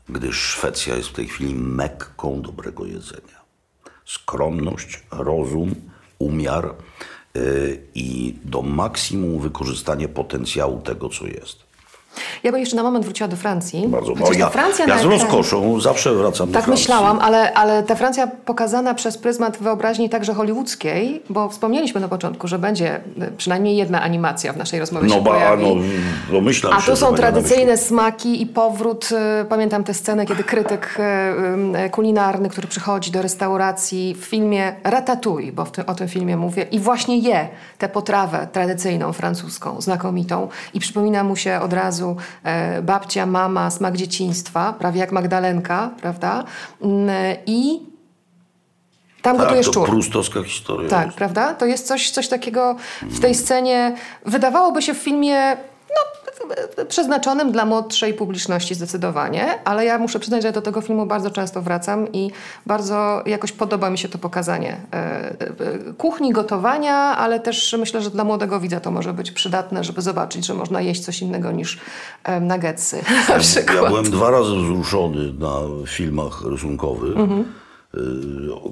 gdyż Szwecja jest w tej chwili mekką dobrego jedzenia. Skromność, rozum, umiar e, i do maksimum wykorzystanie potencjału tego, co jest. Ja bym jeszcze na moment wróciła do Francji. Bardzo. Chociaż O, ta ja, Francja ja na z rozkoszą zawsze wracam do Tak myślałam, ale, ale ta Francja pokazana przez pryzmat wyobraźni także hollywoodzkiej, bo wspomnieliśmy na początku, że będzie y, przynajmniej jedna animacja w naszej rozmowie No ba, no, domyślam A się, tu są tradycyjne smaki i powrót. y, Pamiętam tę scenę, kiedy krytyk y, kulinarny, który przychodzi do restauracji w filmie Ratatouille, bo tym, o tym filmie mówię, i właśnie je tę potrawę tradycyjną, francuską, znakomitą. I przypomina mu się od razu e, babcia, mama, smak dzieciństwa, prawie jak Magdalenka, prawda? Mm, I tam Tak, gotuje to szczur. prustowska historia. Tak, prawda? To jest coś, coś takiego w tej scenie, wydawałoby się w filmie przeznaczonym dla młodszej publiczności zdecydowanie, ale ja muszę przyznać, że do tego filmu bardzo często wracam i bardzo jakoś podoba mi się to pokazanie e, e, kuchni, gotowania, ale też myślę, że dla młodego widza to może być przydatne, żeby zobaczyć, że można jeść coś innego niż e, nuggetsy na przykład. Ja byłem dwa razy wzruszony na filmach rysunkowych, Mhm.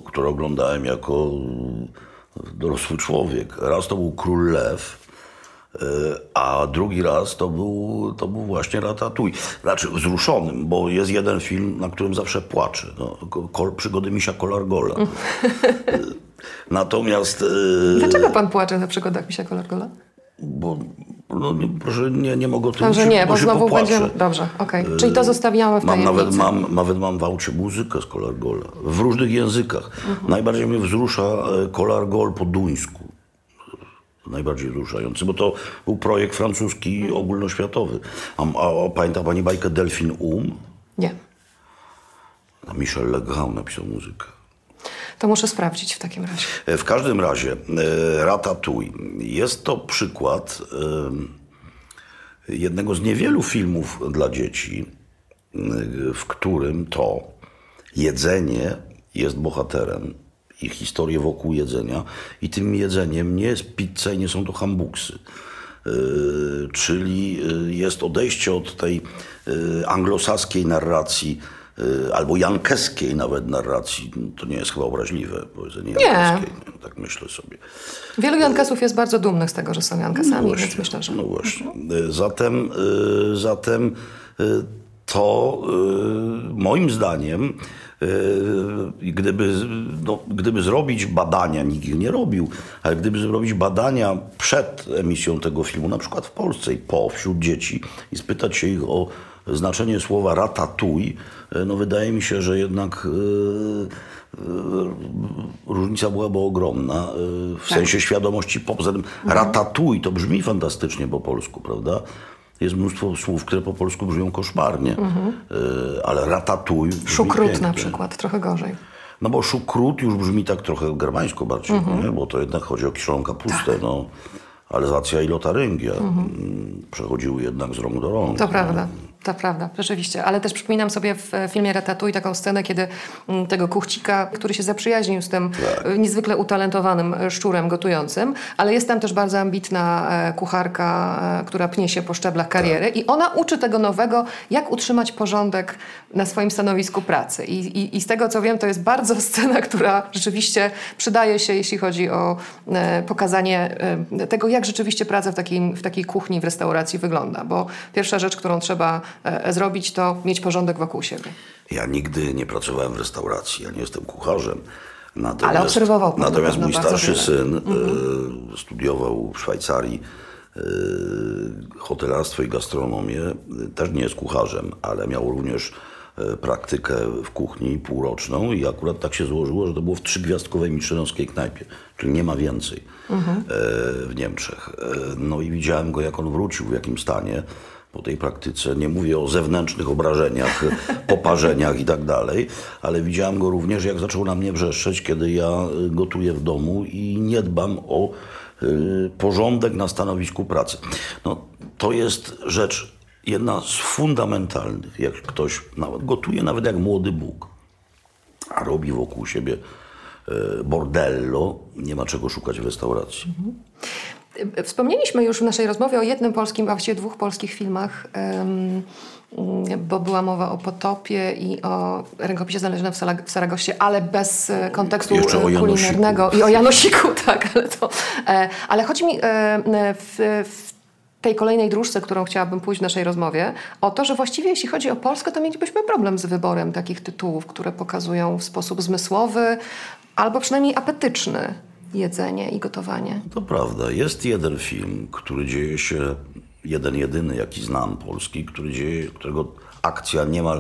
które oglądałem jako dorosły człowiek. Raz to był Król Lew, a drugi raz to był, to był właśnie Ratatouille. Znaczy wzruszonym, bo jest jeden film, na którym zawsze płaczę. No, ko- kol, przygody Misia Kolargola. Mhm. Y, Natomiast... y, Dlaczego pan płacze na przygodach Misia Kolargola? Bo, no, proszę, nie, nie mogę o tym Dobrze, nie, bo się znowu popłaczę. będzie... Dobrze, okej. Czyli to zostawiamy w Mam nawet, mam, nawet mam w aucie muzykę z Kolargola. W różnych językach. Mhm. Najbardziej mnie wzrusza e, Kolargol po duńsku. Najbardziej wzruszający, bo to był projekt francuski ogólnoświatowy. A, a, a pamięta pani bajkę Delphine Um? Nie. Michel Legrand napisał muzykę. To muszę sprawdzić w takim razie. E, W każdym razie, e, Ratatouille. Jest to przykład e, jednego z niewielu filmów dla dzieci, e, w którym to jedzenie jest bohaterem i historie wokół jedzenia. I tym jedzeniem nie jest pizza i nie są to hambuksy. E, Czyli e, jest odejście od tej e, anglosaskiej narracji, e, albo jankeskiej nawet narracji. To nie jest chyba obraźliwe powiedzenie Nie. jankeskiej. Tak myślę sobie. Wielu Jankesów jest bardzo dumnych z tego, że są Jankesami, Właśnie, więc myślę, że... No właśnie. Zatem, e, zatem e, to moim zdaniem, gdyby, no, gdyby zrobić badania, nikt ich nie robił, ale gdyby zrobić badania przed emisją tego filmu, na przykład w Polsce i po, wśród dzieci i spytać się ich o znaczenie słowa ratatouille, e, no wydaje mi się, że jednak e, różnica byłaby ogromna w sensie świadomości po. Poza tym ratatouille to brzmi fantastycznie po polsku, prawda? Jest mnóstwo słów, które po polsku brzmią koszmarnie, E, ale brzmi Szukrut pięknie. na przykład, trochę gorzej. No bo szukrut już brzmi tak trochę germańsko bardziej, nie? bo to jednak chodzi o kiszoną kapustę. No. Alzacja i Lotaryngia mm, przechodziły jednak z rąk do rąk. To prawda, to prawda, rzeczywiście. Ale też przypominam sobie w e, filmie Ratatouille taką scenę, kiedy mm, tego kuchcika, który się zaprzyjaźnił z tym Tak. e, niezwykle utalentowanym e, szczurem gotującym, ale jest tam też bardzo ambitna kucharka, która pnie się po szczeblach kariery i ona uczy tego nowego, jak utrzymać porządek na swoim stanowisku pracy. I, i, i z tego, co wiem, to jest bardzo scena, która rzeczywiście przydaje się, jeśli chodzi o pokazanie tego, jak rzeczywiście praca w, takim, w takiej kuchni, w restauracji wygląda. Bo pierwsza rzecz, którą trzeba zrobić, to mieć porządek wokół siebie. Ja nigdy nie pracowałem w restauracji, ja nie jestem kucharzem. Natomiast, Ale obserwował pan na Natomiast mój starszy wiele. syn e, studiował w Szwajcarii e, hotelarstwo i gastronomię. Też nie jest kucharzem, ale miał również e, praktykę w kuchni półroczną i akurat tak się złożyło, że to było w trzygwiazdkowej michelinowskiej knajpie, czyli nie ma więcej e, w Niemczech. E, No i widziałem go, jak on wrócił, w jakim stanie po tej praktyce. Nie mówię o zewnętrznych obrażeniach, poparzeniach i tak dalej, ale widziałem go również, jak zaczął na mnie wrzeszczeć, kiedy ja y, gotuję w domu i nie dbam o y, porządek na stanowisku pracy. No, to jest rzecz jedna z fundamentalnych. Jak ktoś nawet gotuje, nawet jak młody Bóg, a robi wokół siebie y, bordello, nie ma czego szukać w restauracji. E, Wspomnieliśmy już w naszej rozmowie o jednym polskim, a właściwie dwóch polskich filmach, bo była mowa o Potopie i o rękopisie znalezionym w, Saragoście, ale bez e, kontekstu e, kulinarnego. I o Janosiku, tak, ale to... e, Ale chodzi mi w, w tej kolejnej dróżce, którą chciałabym pójść w naszej rozmowie, o to, że właściwie jeśli chodzi o Polskę, to mielibyśmy problem z wyborem takich tytułów, które pokazują w sposób zmysłowy albo przynajmniej apetyczny jedzenie i gotowanie. To prawda. Jest jeden film, który dzieje się, jeden jedyny, jaki znam, polski, który dzieje, którego akcja niemal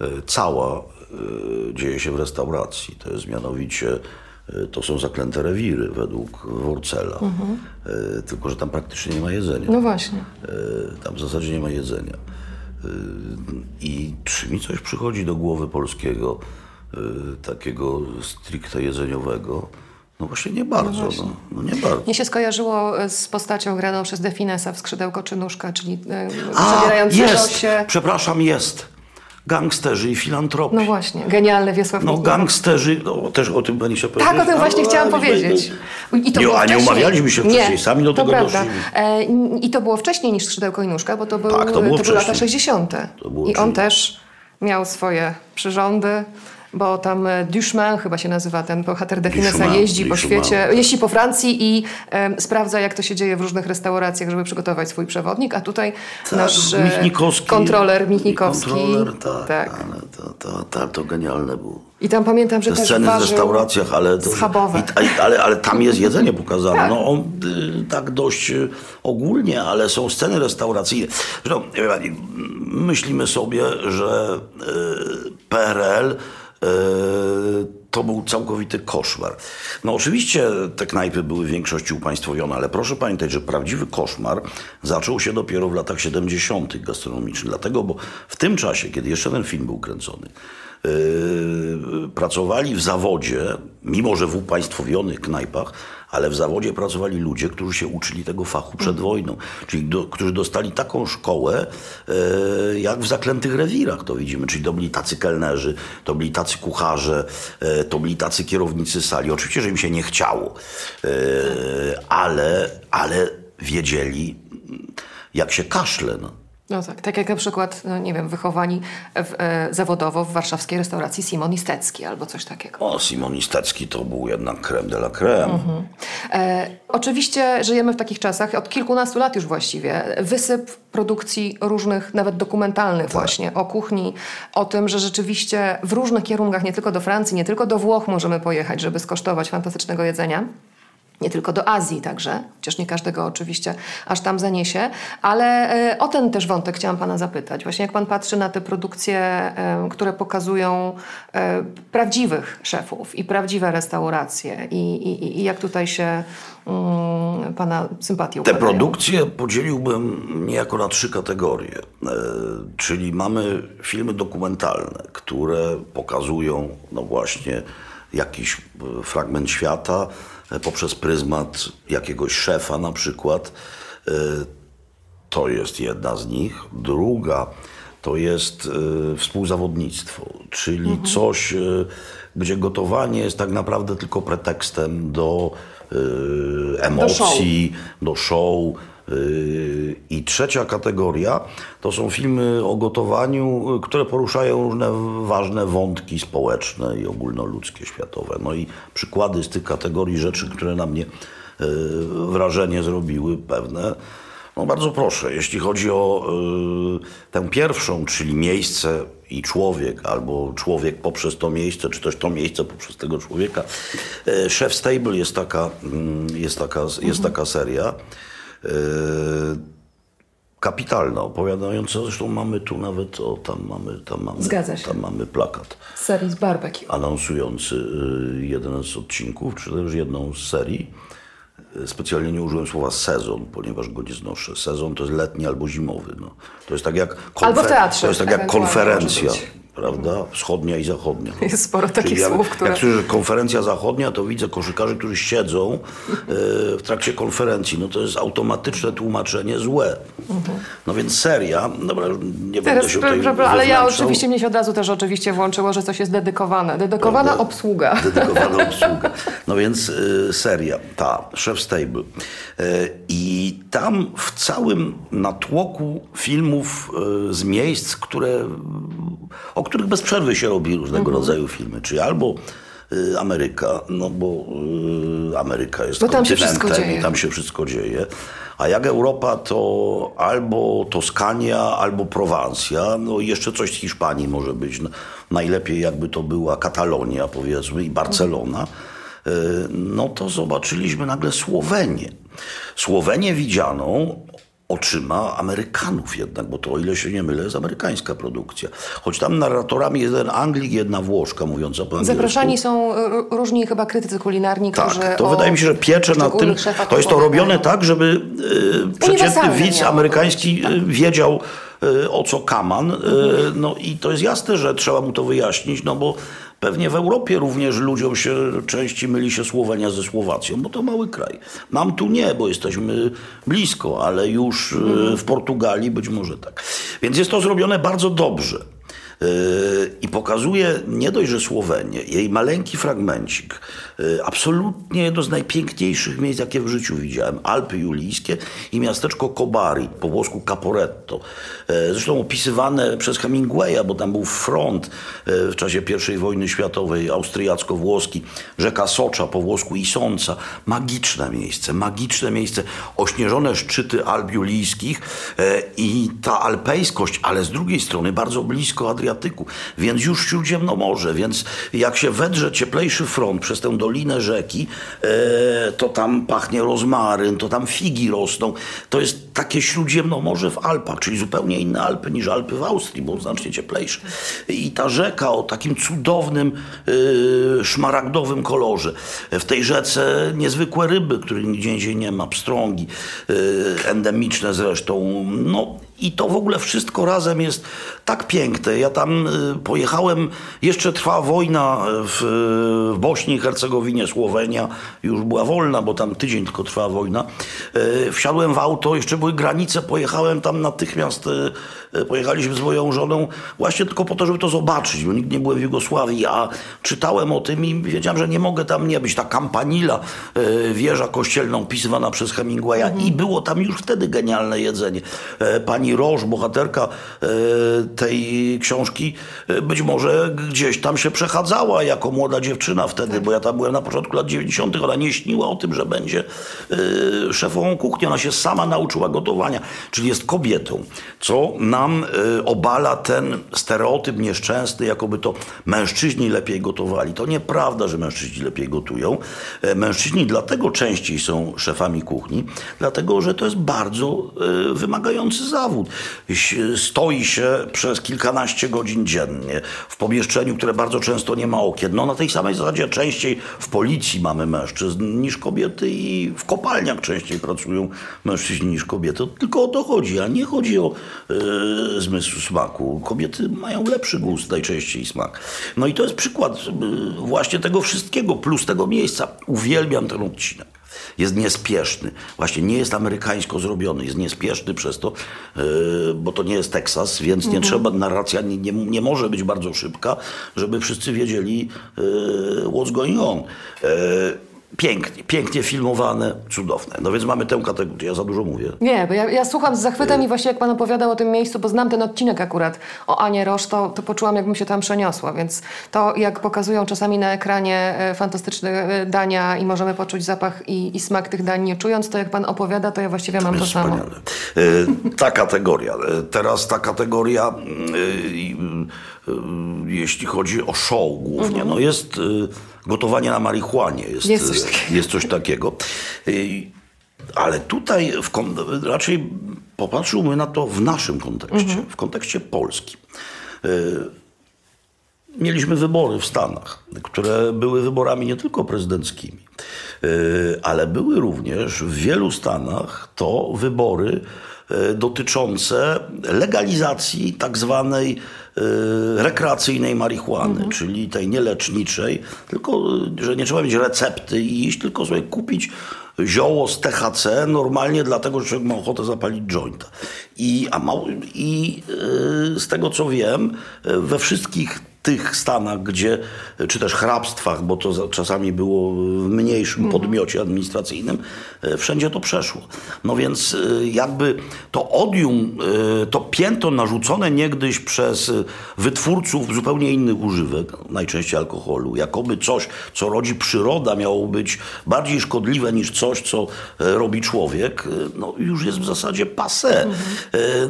e, cała e, dzieje się w restauracji. To jest mianowicie, e, to są zaklęte rewiry według Worcela. E, Tylko, że tam praktycznie nie ma jedzenia. No właśnie. Tam w zasadzie nie ma jedzenia. I czy mi coś przychodzi do głowy polskiego, takiego stricte jedzeniowego? No właśnie nie bardzo. No, no nie bardzo. Mnie się skojarzyło z postacią graną przez Definesa w Skrzydełko czy Nóżka, czyli e, A, przebierającego jest! się... Przepraszam, jest. Gangsterzy i filantropi. No właśnie, genialny Wiesław No gangsterzy, no, też o tym pani się powiedzieć. Tak, o tym właśnie chciałam a, powiedzieć. I to Nie, a nie umawialiśmy się wcześniej, Nie, sami do to tego prawda. E, I to było wcześniej niż Skrzydełko i Nóżka, bo to, był, Tak, to było były lata wcześniej. 60. To było I on też miał swoje przyrządy, bo tam e, Duchemin chyba się nazywa ten bohater Definesa, Duchemin, jeździ po Duchemin. świecie, jeździ po Francji i em, sprawdza, jak to się dzieje w różnych restauracjach, żeby przygotować swój przewodnik, a tutaj Tak, nasz e, Michnikowski. kontroler Michnikowski. Kontroler, tak, tak. ale to, to, to, to genialne było. I tam pamiętam, że Te też sceny w restauracjach, ale, to, schabowe. i, ale, ale tam jest jedzenie pokazane. Tak. No on y, tak dość y, ogólnie, ale są sceny restauracyjne. Zresztą, myślimy sobie, że y, PRL to był całkowity koszmar. No oczywiście te knajpy były w większości upaństwowione, ale proszę pamiętać, że prawdziwy koszmar zaczął się dopiero w latach 70. gastronomicznych. Dlatego, bo w tym czasie, kiedy jeszcze ten film był kręcony, Yy, pracowali w zawodzie, mimo że w upaństwowionych knajpach, ale w zawodzie pracowali ludzie, którzy się uczyli tego fachu przed wojną, czyli do, którzy dostali taką szkołę, e, jak w zaklętych rewirach to widzimy, czyli to byli tacy kelnerzy, to byli tacy kucharze, e, to byli tacy kierownicy sali. Oczywiście, że im się nie chciało, e, ale, ale wiedzieli, jak się kaszle. No. No tak, tak jak na przykład, no nie wiem, wychowani w, e, zawodowo w warszawskiej restauracji Simon Istecki albo coś takiego. O, Simon Istecki to był jednak creme de la creme. E, oczywiście żyjemy w takich czasach, od kilkunastu lat już właściwie, wysyp produkcji różnych, nawet dokumentalnych właśnie, o kuchni, o tym, że rzeczywiście w różnych kierunkach, nie tylko do Francji, nie tylko do Włoch możemy pojechać, żeby skosztować fantastycznego jedzenia. Nie tylko do Azji także, chociaż nie każdego oczywiście aż tam zaniesie, ale e, o ten też wątek chciałam Pana zapytać. Właśnie jak Pan patrzy na te produkcje, e, które pokazują e, prawdziwych szefów i prawdziwe restauracje i, i, i jak tutaj się mm, Pana sympatie Te układają? produkcje podzieliłbym niejako na trzy kategorie. Czyli mamy filmy dokumentalne, które pokazują no właśnie jakiś e, fragment świata e, poprzez pryzmat jakiegoś szefa na przykład. E, to jest jedna z nich. Druga to jest współzawodnictwo, czyli coś, e, gdzie gotowanie jest tak naprawdę tylko pretekstem do emocji, do show. Yy, I trzecia kategoria to są filmy o gotowaniu, y, które poruszają różne ważne wątki społeczne i ogólnoludzkie, światowe. No i przykłady z tych kategorii rzeczy, które na mnie yy, wrażenie zrobiły pewne. No bardzo proszę, jeśli chodzi o y, tę pierwszą, czyli miejsce i człowiek, albo człowiek poprzez to miejsce, czy też to miejsce poprzez tego człowieka. Y, Chef Stable jest taka, mm, jest taka, jest taka seria. Y, kapitalna, opowiadająca, zresztą mamy tu nawet, o tam mamy, tam mamy, Zgadza się. tam mamy plakat serii z barbecue. anonsujący y, jeden z odcinków, czy też jedną z serii. Y, Specjalnie nie użyłem słowa sezon, ponieważ go nie znoszę. Sezon to jest letni albo zimowy. No. To jest tak jak, Albo w teatrze To jest tak jak konferencja. Prawda? Wschodnia i zachodnia. Jest sporo takich Czyli jak, słów, które- Jak słyszę konferencja zachodnia, to widzę koszykarzy, którzy siedzą y, w trakcie konferencji. No to jest automatyczne tłumaczenie złe. No więc seria, dobra, nie będę się tutaj przepraszam, ale ja oczywiście mnie się od razu też oczywiście włączyło, że coś jest dedykowane. Dedykowana Prawda? obsługa. Dedykowana obsługa. No więc y, seria, ta, Chef Stable. Y, I tam w całym natłoku filmów z miejsc, które, o których bez przerwy się robi różnego rodzaju filmy, czyli albo y, Ameryka, no bo y, Ameryka jest Bo tam się kontynentem wszystko dzieje. i tam się wszystko dzieje. A jak Europa, to albo Toskania, albo Prowansja, no i jeszcze coś z Hiszpanii może być. No, najlepiej jakby to była Katalonia, powiedzmy, i Barcelona. Y, No to zobaczyliśmy nagle Słowenię. Słowenię widzianą oczyma Amerykanów jednak, bo to o ile się nie mylę, jest amerykańska produkcja. Choć tam narratorami jeden Anglik, jedna Włoszka mówiąca po angielsku. Zapraszani są y, różni chyba krytycy kulinarni, którzy Tak, to o wydaje mi się, że piecze nad tym. To jest to robione tak, żeby y, przeciętny widz amerykański być, y, wiedział o co kaman. No i to jest jasne, że trzeba mu to wyjaśnić, no bo pewnie w Europie również ludziom się częściej myli się Słowenia ze Słowacją, bo to mały kraj. Nam tu nie, bo jesteśmy blisko, ale już y, w Portugalii być może tak. Więc jest to zrobione bardzo dobrze. Yy, I pokazuje nie dość, że Słowenię, jej maleńki fragmencik, yy, absolutnie jedno z najpiękniejszych miejsc, jakie w życiu widziałem. Alpy Julijskie i miasteczko Kobari, po włosku Caporetto. Yy, Zresztą opisywane przez Hemingwaya, bo tam był front w czasie I wojny światowej, austriacko-włoski, rzeka Socza, po włosku Isonca. Magiczne miejsce, magiczne miejsce, ośnieżone szczyty Alp Julijskich i ta alpejskość, ale z drugiej strony bardzo blisko Adriatyku, więc już Śródziemnomorze, więc jak się wedrze cieplejszy front przez tę dolinę rzeki, e, to tam pachnie rozmaryn, to tam figi rosną. To jest takie Śródziemnomorze w Alpach, czyli zupełnie inne Alpy niż Alpy w Austrii, bo znacznie cieplejsze. I ta rzeka o takim cudownym, e, szmaragdowym kolorze. W tej rzece niezwykłe ryby, których nigdzie indziej nie ma, pstrągi, e, endemiczne zresztą. No, i to w ogóle wszystko razem jest tak piękne. Ja tam y, pojechałem, jeszcze trwała wojna w, w Bośni i Hercegowinie, Słowenia już była wolna, bo tam tydzień tylko trwała wojna. Y, Wsiadłem w auto, jeszcze były granice, pojechałem tam natychmiast, y, y, pojechaliśmy z moją żoną właśnie tylko po to, żeby to zobaczyć, bo nigdy nie byłem w Jugosławii, a czytałem o tym i wiedziałem, że nie mogę tam nie być. Ta kampanila, y, wieża kościelna opisywana przez Hemingwaya i było tam już wtedy genialne jedzenie. E, Pani Roż, bohaterka e, tej książki, e, być może gdzieś tam się przechadzała jako młoda dziewczyna wtedy, bo ja tam byłem na początku lat 90. Ona nie śniła o tym, że będzie e, szefową kuchni. Ona się sama nauczyła gotowania, czyli jest kobietą, co nam e, obala ten stereotyp nieszczęsny, jakoby to mężczyźni lepiej gotowali. To nieprawda, że mężczyźni lepiej gotują. Mężczyźni dlatego częściej są szefami kuchni, dlatego że to jest bardzo wymagający zawód. Stoi się przez kilkanaście godzin dziennie w pomieszczeniu, które bardzo często nie ma okien. No na tej samej zasadzie częściej w policji mamy mężczyzn niż kobiety i w kopalniach częściej pracują mężczyźni niż kobiety. Tylko o to chodzi, a nie chodzi o e, zmysł smaku. Kobiety mają lepszy gust najczęściej smak. No i to jest przykład e, właśnie tego wszystkiego, plus tego miejsca. Uwielbiam ten odcinek. Jest niespieszny. Właśnie nie jest amerykańsko zrobiony. Jest niespieszny przez to, e, bo to nie jest Teksas, więc nie trzeba, narracja nie, nie, nie może być bardzo szybka, żeby wszyscy wiedzieli e, what's going on. Pięknie, pięknie filmowane, cudowne. No więc mamy tę kategorię, ja za dużo mówię. Nie, bo ja, ja słucham z zachwytem i właśnie jak pan opowiadał o tym miejscu, bo znam ten odcinek akurat o Anie Rosz, to, to poczułam jakbym się tam przeniosła, więc to jak pokazują czasami na ekranie e, fantastyczne e, dania i możemy poczuć zapach i, i smak tych dań nie czując, to jak pan opowiada, to ja właściwie mam to jest samo. wspaniale. E, Ta kategoria. Teraz ta kategoria, mm, e, jeśli chodzi o show głównie, no jest e, gotowanie na marihuanie. Jest, Jest coś e, takiego. Jest coś takiego. Ale tutaj w raczej popatrzyłbym na to w naszym kontekście, w kontekście polskim. Mieliśmy wybory w Stanach, które były wyborami nie tylko prezydenckimi, ale były również w wielu Stanach to wybory dotyczące legalizacji tak zwanej rekreacyjnej marihuany, czyli tej nieleczniczej, tylko yy, że nie trzeba mieć recepty i iść, tylko sobie kupić zioło z THC normalnie dlatego, że człowiek ma ochotę zapalić jointa. I, a ma, i yy, z tego co wiem, yy, we wszystkich tych stanach, gdzie, czy też hrabstwach, bo to za, czasami było w mniejszym Mhm. podmiocie administracyjnym, e, wszędzie to przeszło. No więc e, jakby to odium, e, to pięto narzucone niegdyś przez wytwórców zupełnie innych używek, najczęściej alkoholu, jakoby coś, co rodzi przyroda, miało być bardziej szkodliwe niż coś, co robi człowiek, no już jest w zasadzie passé. E,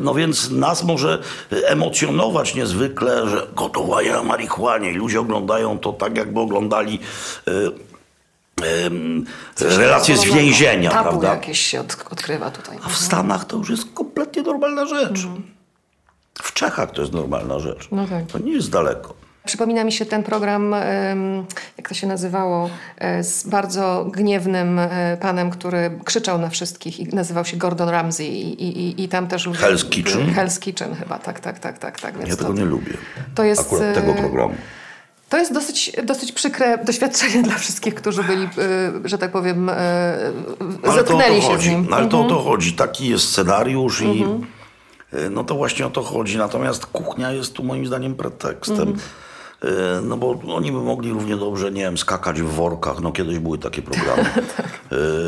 No więc nas może emocjonować niezwykle, że gotowanie na marihuanie i ludzie oglądają to tak, jakby oglądali e, relacje z więzienia, Tabu prawda? jakieś się od, odkrywa tutaj. A w Stanach to już jest kompletnie normalna rzecz. W Czechach to jest normalna rzecz. No tak. To nie jest daleko. Przypomina mi się ten program, jak to się nazywało, e, z bardzo gniewnym e, panem, który krzyczał na wszystkich i nazywał się Gordon Ramsay i, i, i tam też... Hell's Kitchen? Hell's Kitchen chyba, tak, tak, tak, tak. tak. Więc Ja to, tego nie lubię. to jest, Akurat tego e, programu. To jest dosyć, dosyć przykre doświadczenie dla wszystkich, którzy byli, że tak powiem, e, Ale to zetknęli to się chodzi. z nim. Ale to o Mhm. to chodzi. Taki jest scenariusz i y, no to właśnie o to chodzi. Natomiast kuchnia jest tu moim zdaniem pretekstem. Mhm. Y, No bo oni by mogli równie dobrze, nie wiem, skakać w workach, no kiedyś były takie programy, Tak.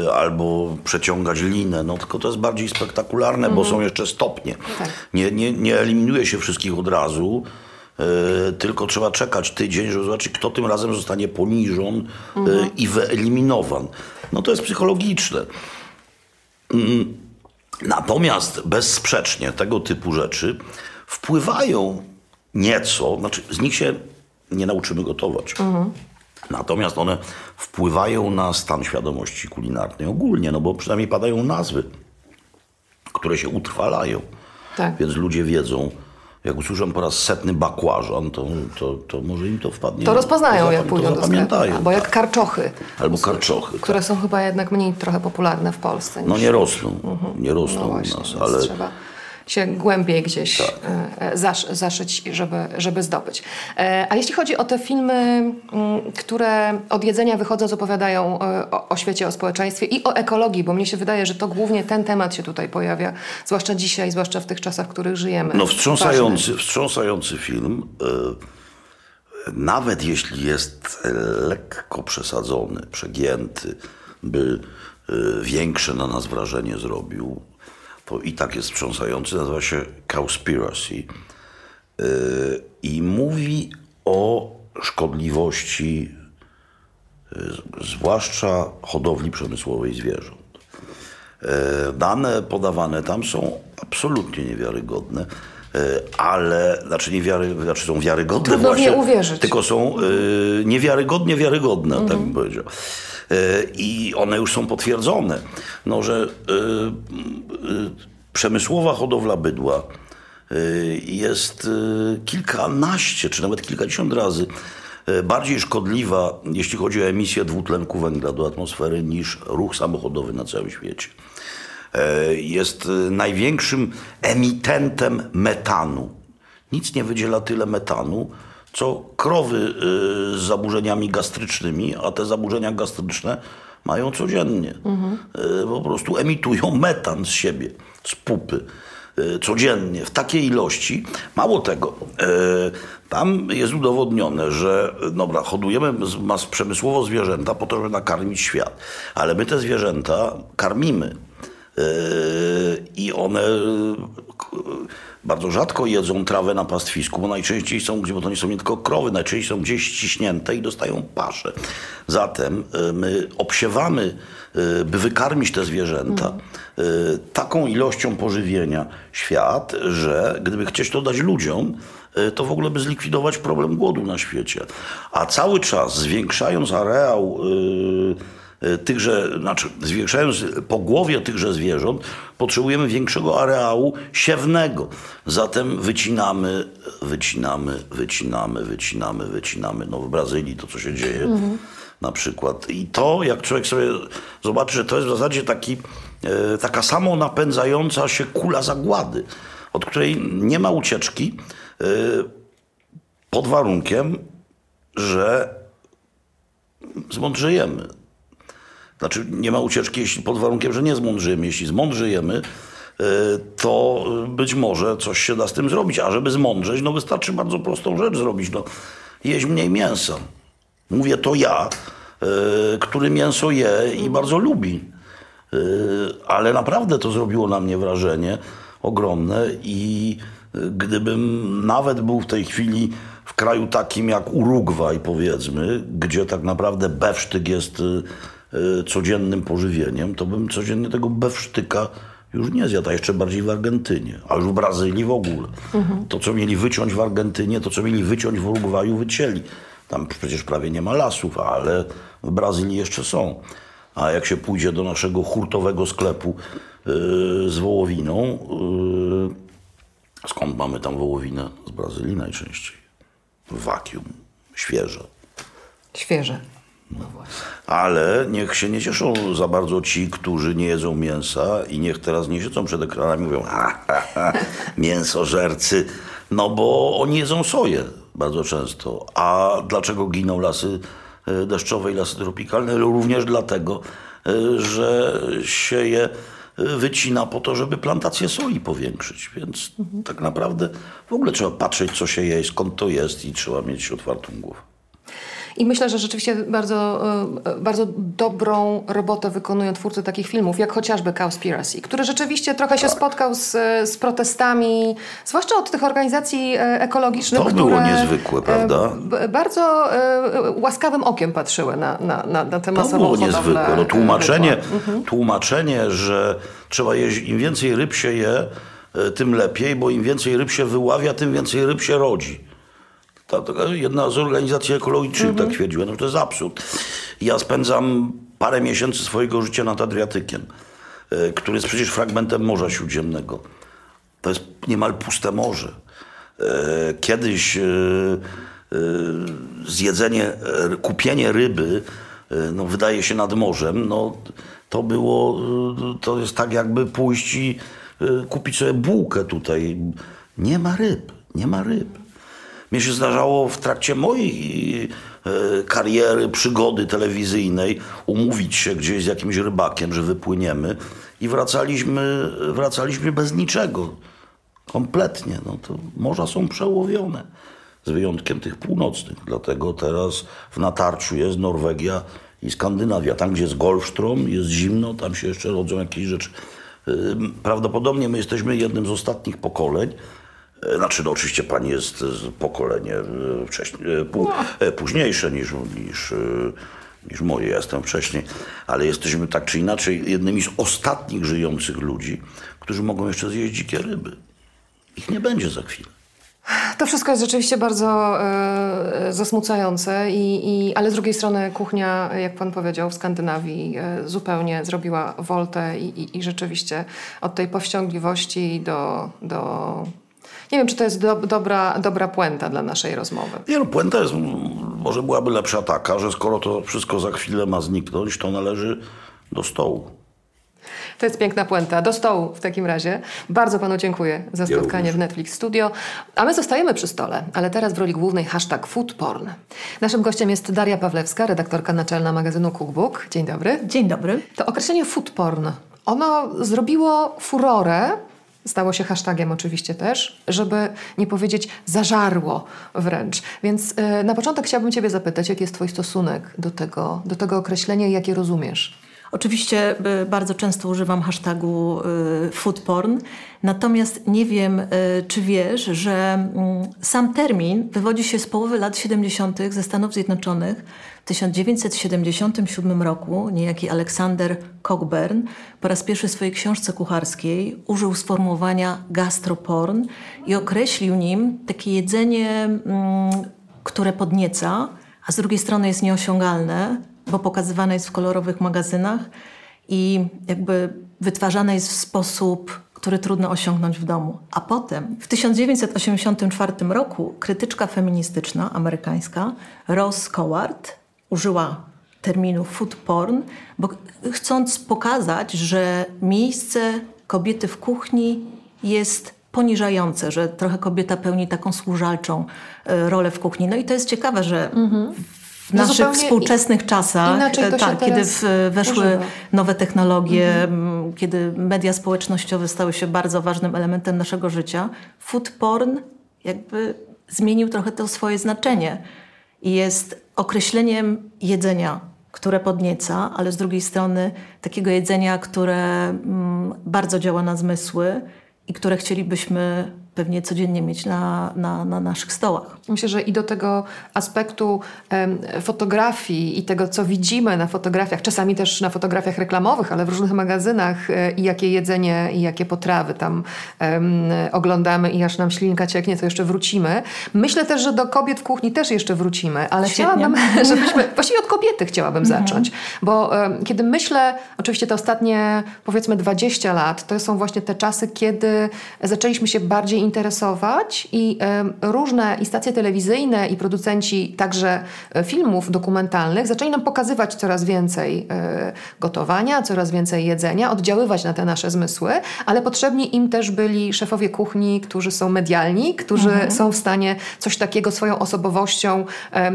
Y, albo przeciągać linę, no tylko to jest bardziej spektakularne, bo są jeszcze stopnie. Mhm. Tak. Nie, nie, nie eliminuje się wszystkich od razu, y, tylko trzeba czekać tydzień, żeby zobaczyć, kto tym razem zostanie poniżon Mhm. i wyeliminowan. No to jest psychologiczne. Mm, Natomiast bezsprzecznie tego typu rzeczy wpływają nieco, znaczy z nich się nie nauczymy gotować. Natomiast one wpływają na stan świadomości kulinarnej ogólnie, no bo przynajmniej padają nazwy, które się utrwalają. Tak. Więc ludzie wiedzą, jak usłyszą po raz setny bakłażan, to, to, to może im to wpadnie. To rozpoznają, to jak pójdą do sklepu. Albo jak tak. karczochy, Albo karczochy. które są chyba jednak mniej trochę popularne w Polsce. No niż- nie rosną, nie rosną No u właśnie, nas, więc ale Tak. trzeba się głębiej gdzieś e, e, zasz, zaszyć, żeby, żeby zdobyć. E, A jeśli chodzi o te filmy, mm, które od jedzenia wychodząc opowiadają e, o, o świecie, o społeczeństwie i o ekologii, bo mnie się wydaje, że to głównie ten temat się tutaj pojawia, zwłaszcza dzisiaj, zwłaszcza w tych czasach, w których żyjemy. No Ważny. wstrząsający, wstrząsający film, nawet jeśli jest lekko przesadzony, przegięty, by większe na nas wrażenie zrobił, to i tak jest wstrząsający, nazywa się Cowspiracy e, i mówi o szkodliwości e, zwłaszcza hodowli przemysłowej zwierząt. E, Dane podawane tam są absolutnie niewiarygodne, ale znaczy, niewiary, znaczy są wiarygodne Trudno właśnie, uwierzyć. tylko są niewiarygodnie wiarygodne, tak bym powiedział. E, I one już są potwierdzone, no, że e, e, przemysłowa hodowla bydła jest kilkanaście, czy nawet kilkadziesiąt razy bardziej szkodliwa, jeśli chodzi o emisję dwutlenku węgla do atmosfery, niż ruch samochodowy na całym świecie. Jest największym emitentem metanu. Nic nie wydziela tyle metanu, co krowy e, z zaburzeniami gastrycznymi, a te zaburzenia gastryczne mają codziennie. E, Po prostu emitują metan z siebie, z pupy e, codziennie w takiej ilości. Mało tego, tam jest udowodnione, że dobra, hodujemy mas przemysłowo zwierzęta po to, żeby nakarmić świat, ale my te zwierzęta karmimy. I one bardzo rzadko jedzą trawę na pastwisku, bo najczęściej są, gdzie- bo to nie są nie tylko krowy, najczęściej są gdzieś ściśnięte i dostają paszę. Zatem yy, my obsiewamy, yy, by wykarmić te zwierzęta, yy, taką ilością pożywienia świat, że gdyby chcieć to dać ludziom, to w ogóle by zlikwidować problem głodu na świecie. A cały czas zwiększając areał yy, y, tychże, znaczy zwiększając pogłowie tychże zwierząt, potrzebujemy większego areału siewnego. Zatem wycinamy, wycinamy, wycinamy, wycinamy, wycinamy. No w Brazylii to, co się dzieje na przykład. I to, jak człowiek sobie zobaczy, że to jest w zasadzie taki, e, taka samo napędzająca się kula zagłady, od której nie ma ucieczki, e, pod warunkiem, że zmądrzejemy. Znaczy nie ma ucieczki jeśli pod warunkiem, że nie zmądrzyjemy. Jeśli zmądrzyjemy, to być może coś się da z tym zrobić. A żeby zmądrzeć, no wystarczy bardzo prostą rzecz zrobić. No, jeść mniej mięsa. Mówię to ja, który mięso je i bardzo lubi. Ale naprawdę to zrobiło na mnie wrażenie ogromne i gdybym nawet był w tej chwili w kraju takim jak Urugwaj, powiedzmy, gdzie tak naprawdę bewsztyk jest codziennym pożywieniem, to bym codziennie tego bewsztyka już nie zjadł, a jeszcze bardziej w Argentynie, a już w Brazylii w ogóle. Mhm. To, co mieli wyciąć w Argentynie, to, co mieli wyciąć w Urugwaju, wycięli. Tam przecież prawie nie ma lasów, ale w Brazylii jeszcze są. A jak się pójdzie do naszego hurtowego sklepu yy, z wołowiną, yy, skąd mamy tam wołowinę? Z Brazylii najczęściej wakium, świeże. Świeże. No Ale niech się nie cieszą za bardzo ci, którzy nie jedzą mięsa i niech teraz nie siedzą przed ekranami i mówią ha, ha, ha, mięsożercy, no bo oni jedzą soję bardzo często. A dlaczego giną lasy e, deszczowe i lasy tropikalne? Również dlatego, e, że się je wycina po to, żeby plantację soi powiększyć. Więc mhm. tak naprawdę w ogóle trzeba patrzeć, co się je, skąd to jest i trzeba mieć otwartą głowę. I myślę, że rzeczywiście bardzo, e, bardzo dobrą robotę wykonują twórcy takich filmów, jak chociażby Cowspiracy, który rzeczywiście trochę się tak. spotkał z, z protestami, zwłaszcza od tych organizacji e, ekologicznych, to które... było niezwykłe, prawda? Bardzo łaskawym okiem patrzyły na, na, na, na tę masową To było niezwykłe. No, tłumaczenie, mhm. tłumaczenie, że trzeba jeść, im więcej ryb się je, e, tym lepiej, bo im więcej ryb się wyławia, tym więcej ryb się rodzi. Ta, jedna z organizacji ekologicznych tak mhm. tak twierdziła. No to jest absurd. Ja spędzam parę miesięcy swojego życia nad Adriatykiem, e, który jest przecież fragmentem Morza Śródziemnego. To jest niemal puste morze. E, kiedyś zjedzenie, kupienie ryby no, wydaje się nad morzem, no, to było, to jest tak jakby pójść i kupić sobie bułkę tutaj. Nie ma ryb, nie ma ryb. Mnie się zdarzało w trakcie mojej e, kariery, przygody telewizyjnej umówić się gdzieś z jakimś rybakiem, że wypłyniemy i wracaliśmy, wracaliśmy bez niczego. Kompletnie. No to morza są przełowione. Z wyjątkiem tych północnych. Dlatego teraz w natarciu jest Norwegia i Skandynawia. Tam, gdzie jest Golfstrom, jest zimno, tam się jeszcze rodzą jakieś rzeczy. Prawdopodobnie my jesteśmy jednym z ostatnich pokoleń, znaczy, no oczywiście pani jest pokolenie e, wcześniej, e, no. późniejsze niż, niż, niż moje. Ja jestem wcześniej, ale jesteśmy tak czy inaczej jednymi z ostatnich żyjących ludzi, którzy mogą jeszcze zjeść dzikie ryby. Ich nie będzie za chwilę. To wszystko jest rzeczywiście bardzo e, zasmucające, i, i, ale z drugiej strony kuchnia, jak pan powiedział, w Skandynawii e, zupełnie zrobiła woltę i, i, i rzeczywiście od tej powściągliwości do, do nie wiem, czy to jest do, dobra, dobra puenta dla naszej rozmowy. Nie, no, puenta jest, może byłaby lepsza taka, że skoro to wszystko za chwilę ma zniknąć, to należy do stołu. To jest piękna puenta. Do stołu w takim razie. Bardzo panu dziękuję za spotkanie ja w Netflix Studio. A my zostajemy przy stole, ale teraz w roli głównej hashtag foodporn. Naszym gościem jest Daria Pawlewska, redaktorka naczelna magazynu Cookbook. Dzień dobry. Dzień dobry. To określenie foodporn, ono zrobiło furorę Stało się hashtagiem oczywiście też, żeby nie powiedzieć zażarło wręcz. Więc yy, na początek chciałabym Ciebie zapytać, jaki jest Twój stosunek do tego, do tego określenia i jakie rozumiesz? Oczywiście y, bardzo często używam hashtagu y, foodporn, natomiast nie wiem, y, czy wiesz, że mm, sam termin wywodzi się z połowy lat 70. ze Stanów Zjednoczonych. W 1977 roku niejaki Aleksander Cockburn po raz pierwszy w swojej książce kucharskiej użył sformułowania gastroporn i określił nim takie jedzenie, mm, które podnieca, a z drugiej strony jest nieosiągalne, bo pokazywane jest w kolorowych magazynach i jakby wytwarzane jest w sposób, który trudno osiągnąć w domu. A potem, w 1984 roku, krytyczka feministyczna amerykańska Rose Coward użyła terminu food porn, bo chcąc pokazać, że miejsce kobiety w kuchni jest poniżające, że trochę kobieta pełni taką służalczą e, rolę w kuchni. No i to jest ciekawe, że mhm w no naszych współczesnych czasach, tak, kiedy w, weszły używa. nowe technologie, mhm. kiedy media społecznościowe stały się bardzo ważnym elementem naszego życia, food porn jakby zmienił trochę to swoje znaczenie i jest określeniem jedzenia, które podnieca, ale z drugiej strony takiego jedzenia, które bardzo działa na zmysły i które chcielibyśmy pewnie codziennie mieć na, na, na naszych stołach. Myślę, że i do tego aspektu em, fotografii i tego, co widzimy na fotografiach, czasami też na fotografiach reklamowych, ale w różnych magazynach e, i jakie jedzenie i jakie potrawy tam em, oglądamy i aż nam ślinka cieknie, to jeszcze wrócimy. Myślę też, że do kobiet w kuchni też jeszcze wrócimy, ale Świetnie. chciałabym, żebyśmy, właściwie od kobiety chciałabym mhm. zacząć, bo em, kiedy myślę, oczywiście te ostatnie powiedzmy 20 lat, to są właśnie te czasy, kiedy zaczęliśmy się bardziej interesować i różne stacje telewizyjne i producenci także e, filmów dokumentalnych zaczęli nam pokazywać coraz więcej e, gotowania, coraz więcej jedzenia, oddziaływać na te nasze zmysły, ale potrzebni im też byli szefowie kuchni, którzy są medialni, którzy mhm. są w stanie coś takiego swoją osobowością,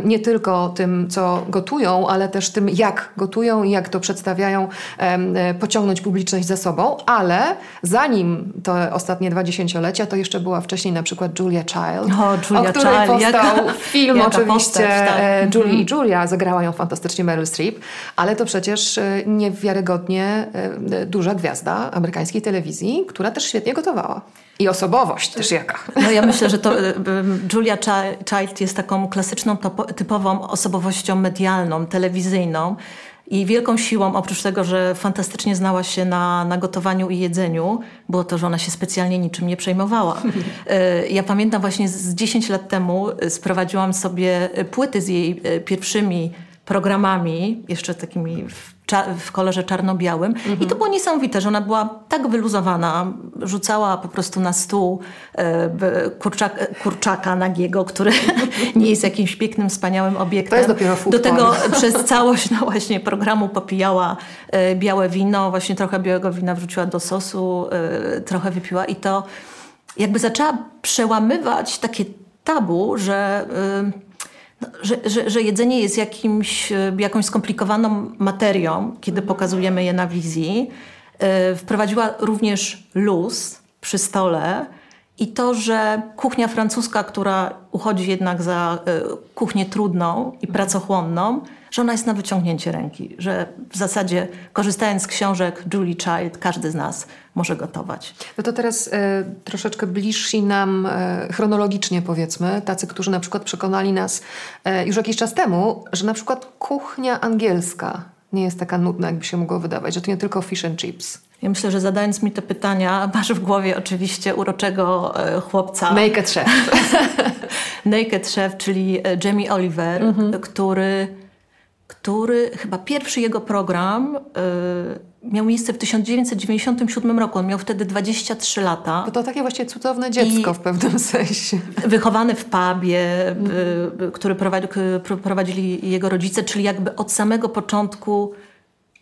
nie tylko tym, co gotują, ale też tym, jak gotują i jak to przedstawiają, e, pociągnąć publiczność za sobą, ale zanim te ostatnie dwa dziesięciolecia, to jeszcze była wcześniej na przykład Julia Child, o, Julia o której Child. powstał jaka, film jaka oczywiście postać, tak. E, Julie i mhm. Julia, zagrała ją fantastycznie Meryl Streep, ale to przecież e, niewiarygodnie e, duża gwiazda amerykańskiej telewizji, która też świetnie gotowała. I osobowość też jaka. No ja myślę, że to Julia Child jest taką klasyczną, typową osobowością medialną, telewizyjną. I wielką siłą, oprócz tego, że fantastycznie znała się na, na gotowaniu i jedzeniu, było to, że ona się specjalnie niczym nie przejmowała. E, ja pamiętam właśnie z 10 lat temu e, sprowadziłam sobie płyty z jej e, pierwszymi programami, jeszcze takimi w w kolorze czarno-białym. Mhm. I to było niesamowite, że ona była tak wyluzowana, rzucała po prostu na stół e, kurczaka, kurczaka nagiego, który nie jest jakimś pięknym, wspaniałym obiektem. To jest dopiero Do tego przez całość no właśnie programu popijała e, białe wino, właśnie trochę białego wina wrzuciła do sosu, e, trochę wypiła i to jakby zaczęła przełamywać takie tabu, że że, że, że, jedzenie jest jakimś, e, jakąś skomplikowaną materią, kiedy pokazujemy je na wizji. E, wprowadziła również luz przy stole i to, że kuchnia francuska, która uchodzi jednak za e, kuchnię trudną i pracochłonną, że ona jest na wyciągnięcie ręki, że w zasadzie korzystając z książek Julie Child, każdy z nas może gotować. No to teraz e, troszeczkę bliżsi nam e, chronologicznie powiedzmy, tacy, którzy na przykład przekonali nas e, już jakiś czas temu, że na przykład kuchnia angielska nie jest taka nudna, jakby się mogło wydawać, że to nie tylko fish and chips. Ja myślę, że zadając mi te pytania, masz w głowie oczywiście uroczego e, chłopca. Naked Chef. Naked Chef, czyli e, Jamie Oliver, mhm. który który chyba pierwszy jego program y, miał miejsce w 1997 roku. On miał wtedy 23 lata. To, to takie właśnie cudowne dziecko w pewnym sensie. Wychowany w pubie, y, który prowadzi, prowadzili jego rodzice, czyli jakby od samego początku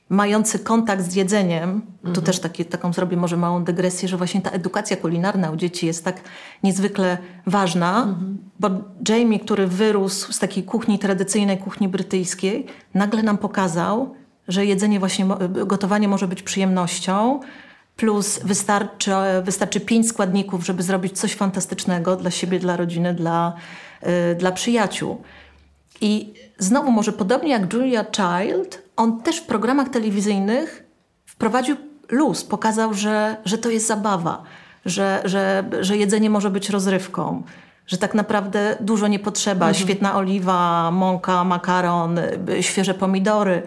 mający kontakt z jedzeniem, mhm. tu też taki, taką zrobię może małą dygresję, że właśnie ta edukacja kulinarna u dzieci jest tak niezwykle ważna, mhm. bo Jamie, który wyrósł z takiej kuchni tradycyjnej, kuchni brytyjskiej, nagle nam pokazał, że jedzenie właśnie, gotowanie może być przyjemnością, plus wystarczy, wystarczy pięć składników, żeby zrobić coś fantastycznego dla siebie, dla rodziny, dla, yy, dla przyjaciół. I znowu może podobnie jak Julia Child, on też w programach telewizyjnych wprowadził luz, pokazał, że, że to jest zabawa, że, że, że jedzenie może być rozrywką, że tak naprawdę dużo nie potrzeba. Mhm. Świetna oliwa, mąka, makaron, świeże pomidory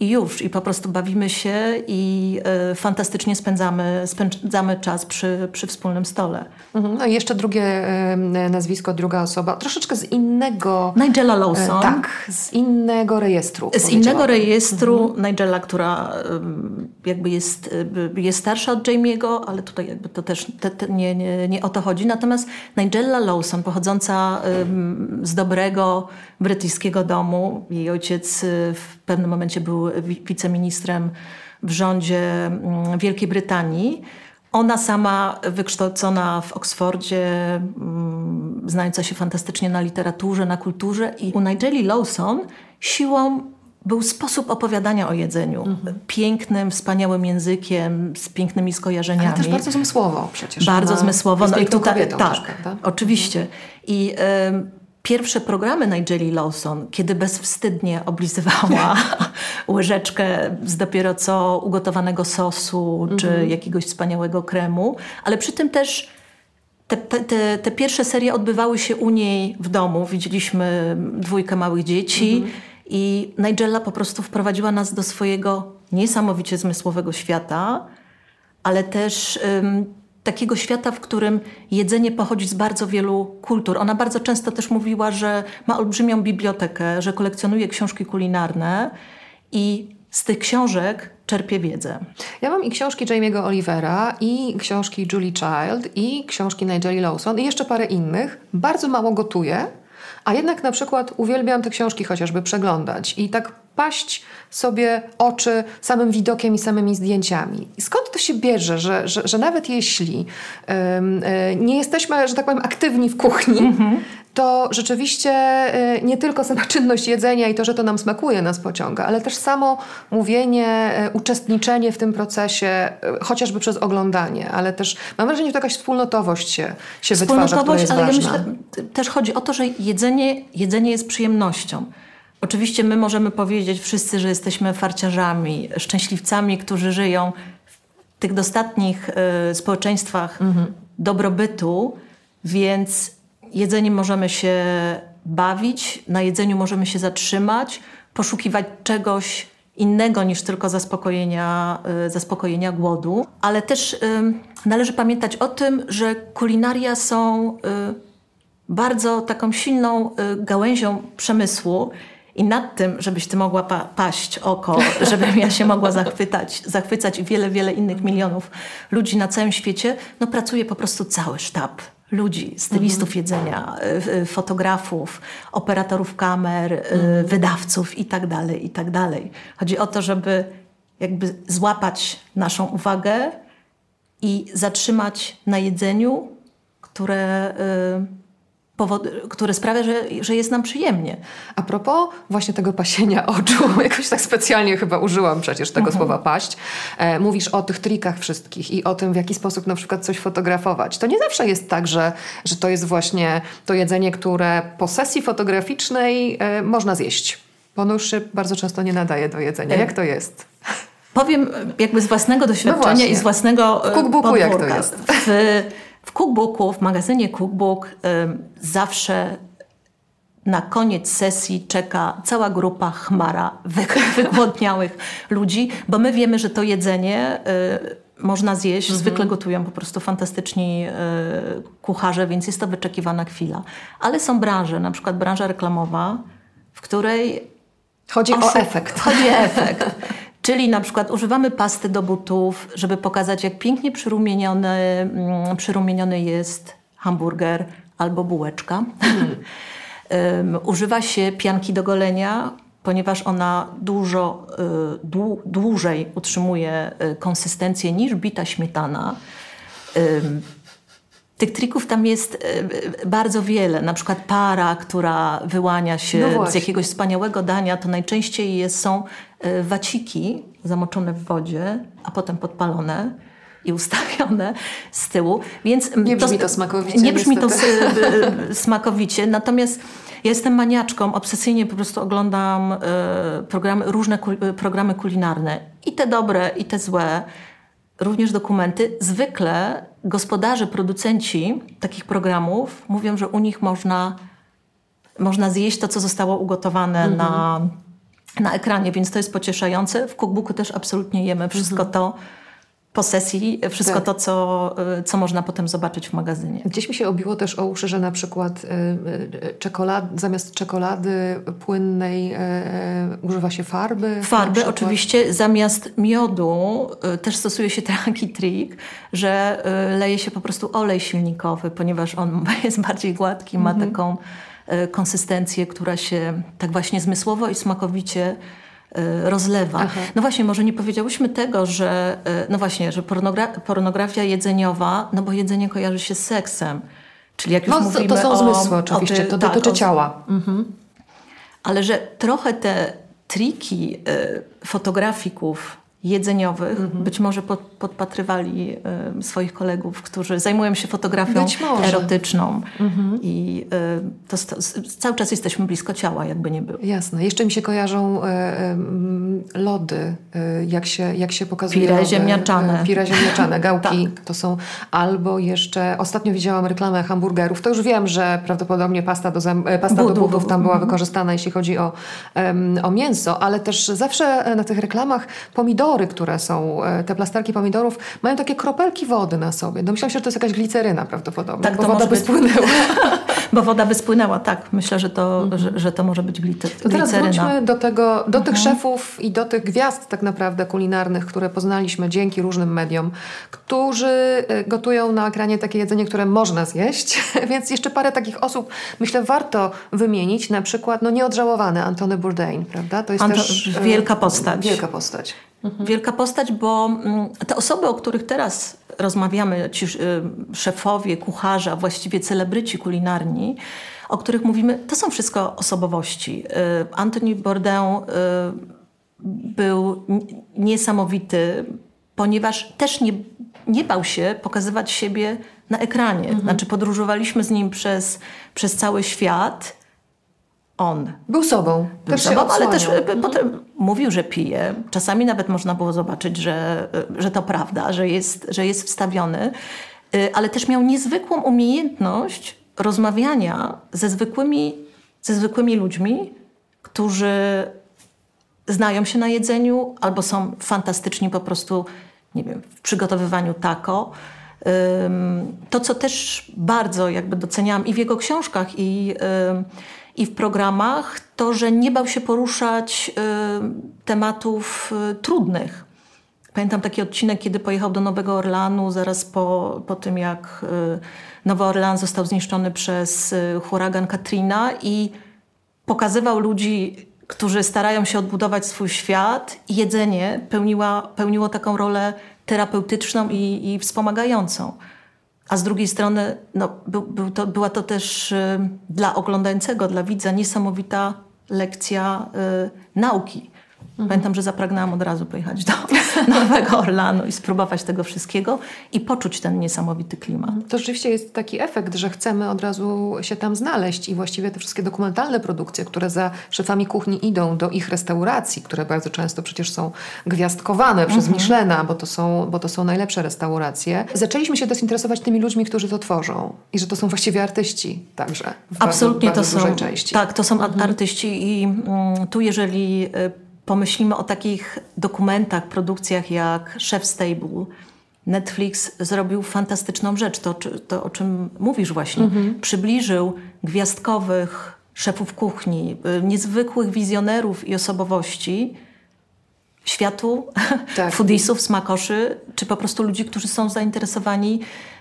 i już. I po prostu bawimy się i y, fantastycznie spędzamy, spędzamy czas przy, przy wspólnym stole. Mhm. No i jeszcze drugie y, nazwisko, druga osoba, troszeczkę z innego... Nigella Lawson. Y, tak, z innego rejestru. Z innego rejestru mhm. Nigella, która jakby jest, jest starsza od Jamie'ego, ale tutaj jakby to też te, te, nie, nie, nie o to chodzi. Natomiast Nigella Lawson, pochodząca z dobrego brytyjskiego domu, jej ojciec w pewnym momencie był wiceministrem w rządzie mm, Wielkiej Brytanii. ona sama wykształcona w Oksfordzie, mm, znająca się fantastycznie na literaturze, na kulturze i u Nigeli Lawson siłą był sposób opowiadania o jedzeniu. Mhm. Pięknym, wspaniałym językiem, z pięknymi skojarzeniami. Ale też bardzo zmysłowo przecież. Bardzo zmysłowo. No i tutaj, tak, też, prawda? oczywiście. I pierwsze programy Nigeli Lawson, kiedy bezwstydnie oblizywała łyżeczkę z dopiero co ugotowanego sosu mm -hmm. czy jakiegoś wspaniałego kremu, ale przy tym też te, te, te, pierwsze serie odbywały się u niej w domu. Widzieliśmy dwójkę małych dzieci mm -hmm. i Nigella po prostu wprowadziła nas do swojego niesamowicie zmysłowego świata, ale też takiego świata, w którym jedzenie pochodzi z bardzo wielu kultur. Ona bardzo często też mówiła, że ma olbrzymią bibliotekę, że kolekcjonuje książki kulinarne i z tych książek czerpie wiedzę. Ja mam i książki Jamie'ego Olivera, i książki Julie Child, i książki Nigeli Lawson, i jeszcze parę innych. Bardzo mało gotuję, a jednak na przykład uwielbiam te książki chociażby przeglądać. I tak paść sobie oczy samym widokiem i samymi zdjęciami. I skąd to się bierze, że, że, że nawet jeśli um, nie jesteśmy, że tak powiem, aktywni w kuchni, mm-hmm. to rzeczywiście y, nie tylko sama czynność jedzenia i to, że to nam smakuje, nas pociąga, ale też samo mówienie, y, uczestniczenie w tym procesie, chociażby przez oglądanie, ale też mam wrażenie, że to jakaś wspólnotowość się, się wytwarza, która jest ale ważna. ja myślę, też chodzi o to, że jedzenie, jedzenie jest przyjemnością. Oczywiście my możemy powiedzieć wszyscy, że jesteśmy farciarzami, szczęśliwcami, którzy żyją w tych dostatnich y, społeczeństwach mhm. dobrobytu, więc jedzeniem możemy się bawić, na jedzeniu możemy się zatrzymać, poszukiwać czegoś innego niż tylko zaspokojenia, y, zaspokojenia głodu. Ale też y, należy pamiętać o tym, że kulinaria są bardzo taką silną gałęzią przemysłu i nad tym, żebyś ty mogła pa paść oko, żebym ja się mogła zachwytać, zachwycać i wiele, wiele innych milionów ludzi na całym świecie, no pracuje po prostu cały sztab ludzi, stylistów mhm. jedzenia, fotografów, operatorów kamer, mhm. wydawców itd., tak itd. Tak Chodzi o to, żeby jakby złapać naszą uwagę i zatrzymać na jedzeniu, które powod, które sprawia, że, że jest nam przyjemnie. A propos właśnie tego pasienia oczu, jakoś tak specjalnie chyba użyłam przecież tego mhm. słowa paść. E, mówisz o tych trikach wszystkich i o tym, w jaki sposób na przykład coś fotografować. To nie zawsze jest tak, że, że to jest właśnie to jedzenie, które po sesji fotograficznej e, można zjeść. Bo ono już się bardzo często nie nadaje do jedzenia. E, Jak to jest? Powiem jakby z własnego doświadczenia no i z własnego W cookbooku jak to jest? W, w cookbooku, w magazynie Cookbook zawsze na koniec sesji czeka cała grupa chmara wygłodniałych ludzi, bo my wiemy, że to jedzenie y, można zjeść. Mhm. Zwykle gotują po prostu fantastyczni y, kucharze, więc jest to wyczekiwana chwila. Ale są branże, na przykład branża reklamowa, w której... Chodzi o efekt. Chodzi o efekt. Czyli na przykład używamy pasty do butów, żeby pokazać, jak pięknie przyrumieniony, mm, przyrumieniony jest hamburger albo bułeczka. um, używa się pianki do golenia, ponieważ ona dużo y, dłu, dłużej utrzymuje y, konsystencję niż bita śmietana. Tych trików tam jest e, bardzo wiele. Na przykład para, która wyłania się no z jakiegoś wspaniałego dania, to najczęściej jest, są e, waciki zamoczone w wodzie, a potem podpalone i ustawione z tyłu. Więc nie brzmi to, to smakowicie. Nie brzmi niestety. to smakowicie. Natomiast ja jestem maniaczką, obsesyjnie po prostu oglądam e, programy, różne programy kulinarne. I te dobre, i te złe również dokumenty. Zwykle gospodarze, producenci takich programów mówią, że u nich można, można zjeść to, co zostało ugotowane mm -hmm. na, na ekranie, więc to jest pocieszające. W cookbooku też absolutnie jemy wszystko -hmm. to, po sesji wszystko tak. to, co, y, co można potem zobaczyć w magazynie. Gdzieś mi się obiło też o uszy, że na przykład y, y, czekolad, zamiast czekolady płynnej używa się farby. Farby oczywiście. Zamiast miodu też stosuje się taki trik, że leje się po prostu olej silnikowy, ponieważ on jest bardziej gładki, ma mhm. taką konsystencję, która się tak właśnie zmysłowo i smakowicie y, rozlewa. Aha. No właśnie, może nie powiedziałyśmy tego, że y, no właśnie, że pornogra- pornografia jedzeniowa, no bo jedzenie kojarzy się z seksem. Czyli jak już No, to, mówimy to są o, zmysły oczywiście, ty- to tak, dotyczy o- ciała. ale że trochę te triki y, fotografików jedzeniowych Mhm. być może pod, podpatrywali y, swoich kolegów, którzy zajmują się fotografią może. Mhm. erotyczną. I y, to, s- cały czas jesteśmy blisko ciała, jakby nie było. Jasne. Jeszcze mi się kojarzą em, lody, jak się, jak się pokazuje. Pire ziemniaczane. Pire ziemniaczane, gałki. To są albo jeszcze, ostatnio widziałam reklamę hamburgerów. To już wiem, że prawdopodobnie pasta do, e, pasta do Budów. tam była wykorzystana, jeśli chodzi o, o mięso, ale też zawsze na tych reklamach pomidory, które są, e, te plasterki pomidorów, mają takie kropelki wody na sobie. Domyślam się, że to jest jakaś gliceryna prawdopodobnie, Tak, bo to woda by spłynęła. Bo woda by spłynęła, tak. Myślę, że to, że, że to może być Mhm. To teraz gliceryna. wróćmy do, tego, do tych szefów i do tych gwiazd tak naprawdę kulinarnych, które poznaliśmy dzięki różnym mediom, którzy e, gotują na ekranie takie jedzenie, które można zjeść. Więc jeszcze parę takich osób, myślę, warto wymienić. Na przykład no, nieodżałowany Antony Bourdain, prawda? To jest Anto- też e, wielka postać. Wielka postać. Wielka postać, bo mm, te osoby, o których teraz rozmawiamy, ci y, szefowie, kucharze, a właściwie celebryci kulinarni, o których mówimy, to są wszystko osobowości. Y, Anthony Bourdain y, był niesamowity, ponieważ też nie, nie bał się pokazywać siebie na ekranie. Znaczy podróżowaliśmy z nim przez, przez cały świat. On Był sobą. był też sobą, ale też e, potem mówił, że pije. Czasami nawet można było zobaczyć, że, e, że to prawda, że jest, że jest wstawiony, E, ale też miał niezwykłą umiejętność rozmawiania ze zwykłymi, ze zwykłymi ludźmi, którzy znają się na jedzeniu albo są fantastyczni po prostu, nie wiem, w przygotowywaniu taco. Ym, To, co też bardzo jakby doceniałam i w jego książkach, i, i w programach, to, że nie bał się poruszać ym, tematów y, trudnych. Pamiętam taki odcinek, kiedy pojechał do Nowego Orlanu zaraz po, po tym, jak y, Nowy Orlan został zniszczony przez y, huragan Katrina i pokazywał ludzi, którzy starają się odbudować swój świat i jedzenie pełniła, pełniło taką rolę terapeutyczną i, i wspomagającą. A z drugiej strony no, był, był to, była to też y, dla oglądającego, dla widza niesamowita lekcja y, nauki. Pamiętam, że zapragnęłam od razu pojechać do Nowego Orlanu i spróbować tego wszystkiego i poczuć ten niesamowity klimat. To rzeczywiście jest taki efekt, że chcemy od razu się tam znaleźć i właściwie te wszystkie dokumentalne produkcje, które za szefami kuchni idą do ich restauracji, które bardzo często przecież są gwiazdkowane przez Michelena, bo to, są, bo to są najlepsze restauracje, zaczęliśmy się desinteresować tymi ludźmi, którzy to tworzą i że to są właściwie artyści także. W Absolutnie bardzo, bardzo to są. części. Tak, to są a- artyści i mm, tu jeżeli y, pomyślimy o takich dokumentach, produkcjach jak Chef Stable, Netflix zrobił fantastyczną rzecz, to, to o czym mówisz właśnie. Przybliżył gwiazdkowych szefów kuchni, y, niezwykłych wizjonerów i osobowości światu, Tak. foodisów, smakoszy, czy po prostu ludzi, którzy są zainteresowani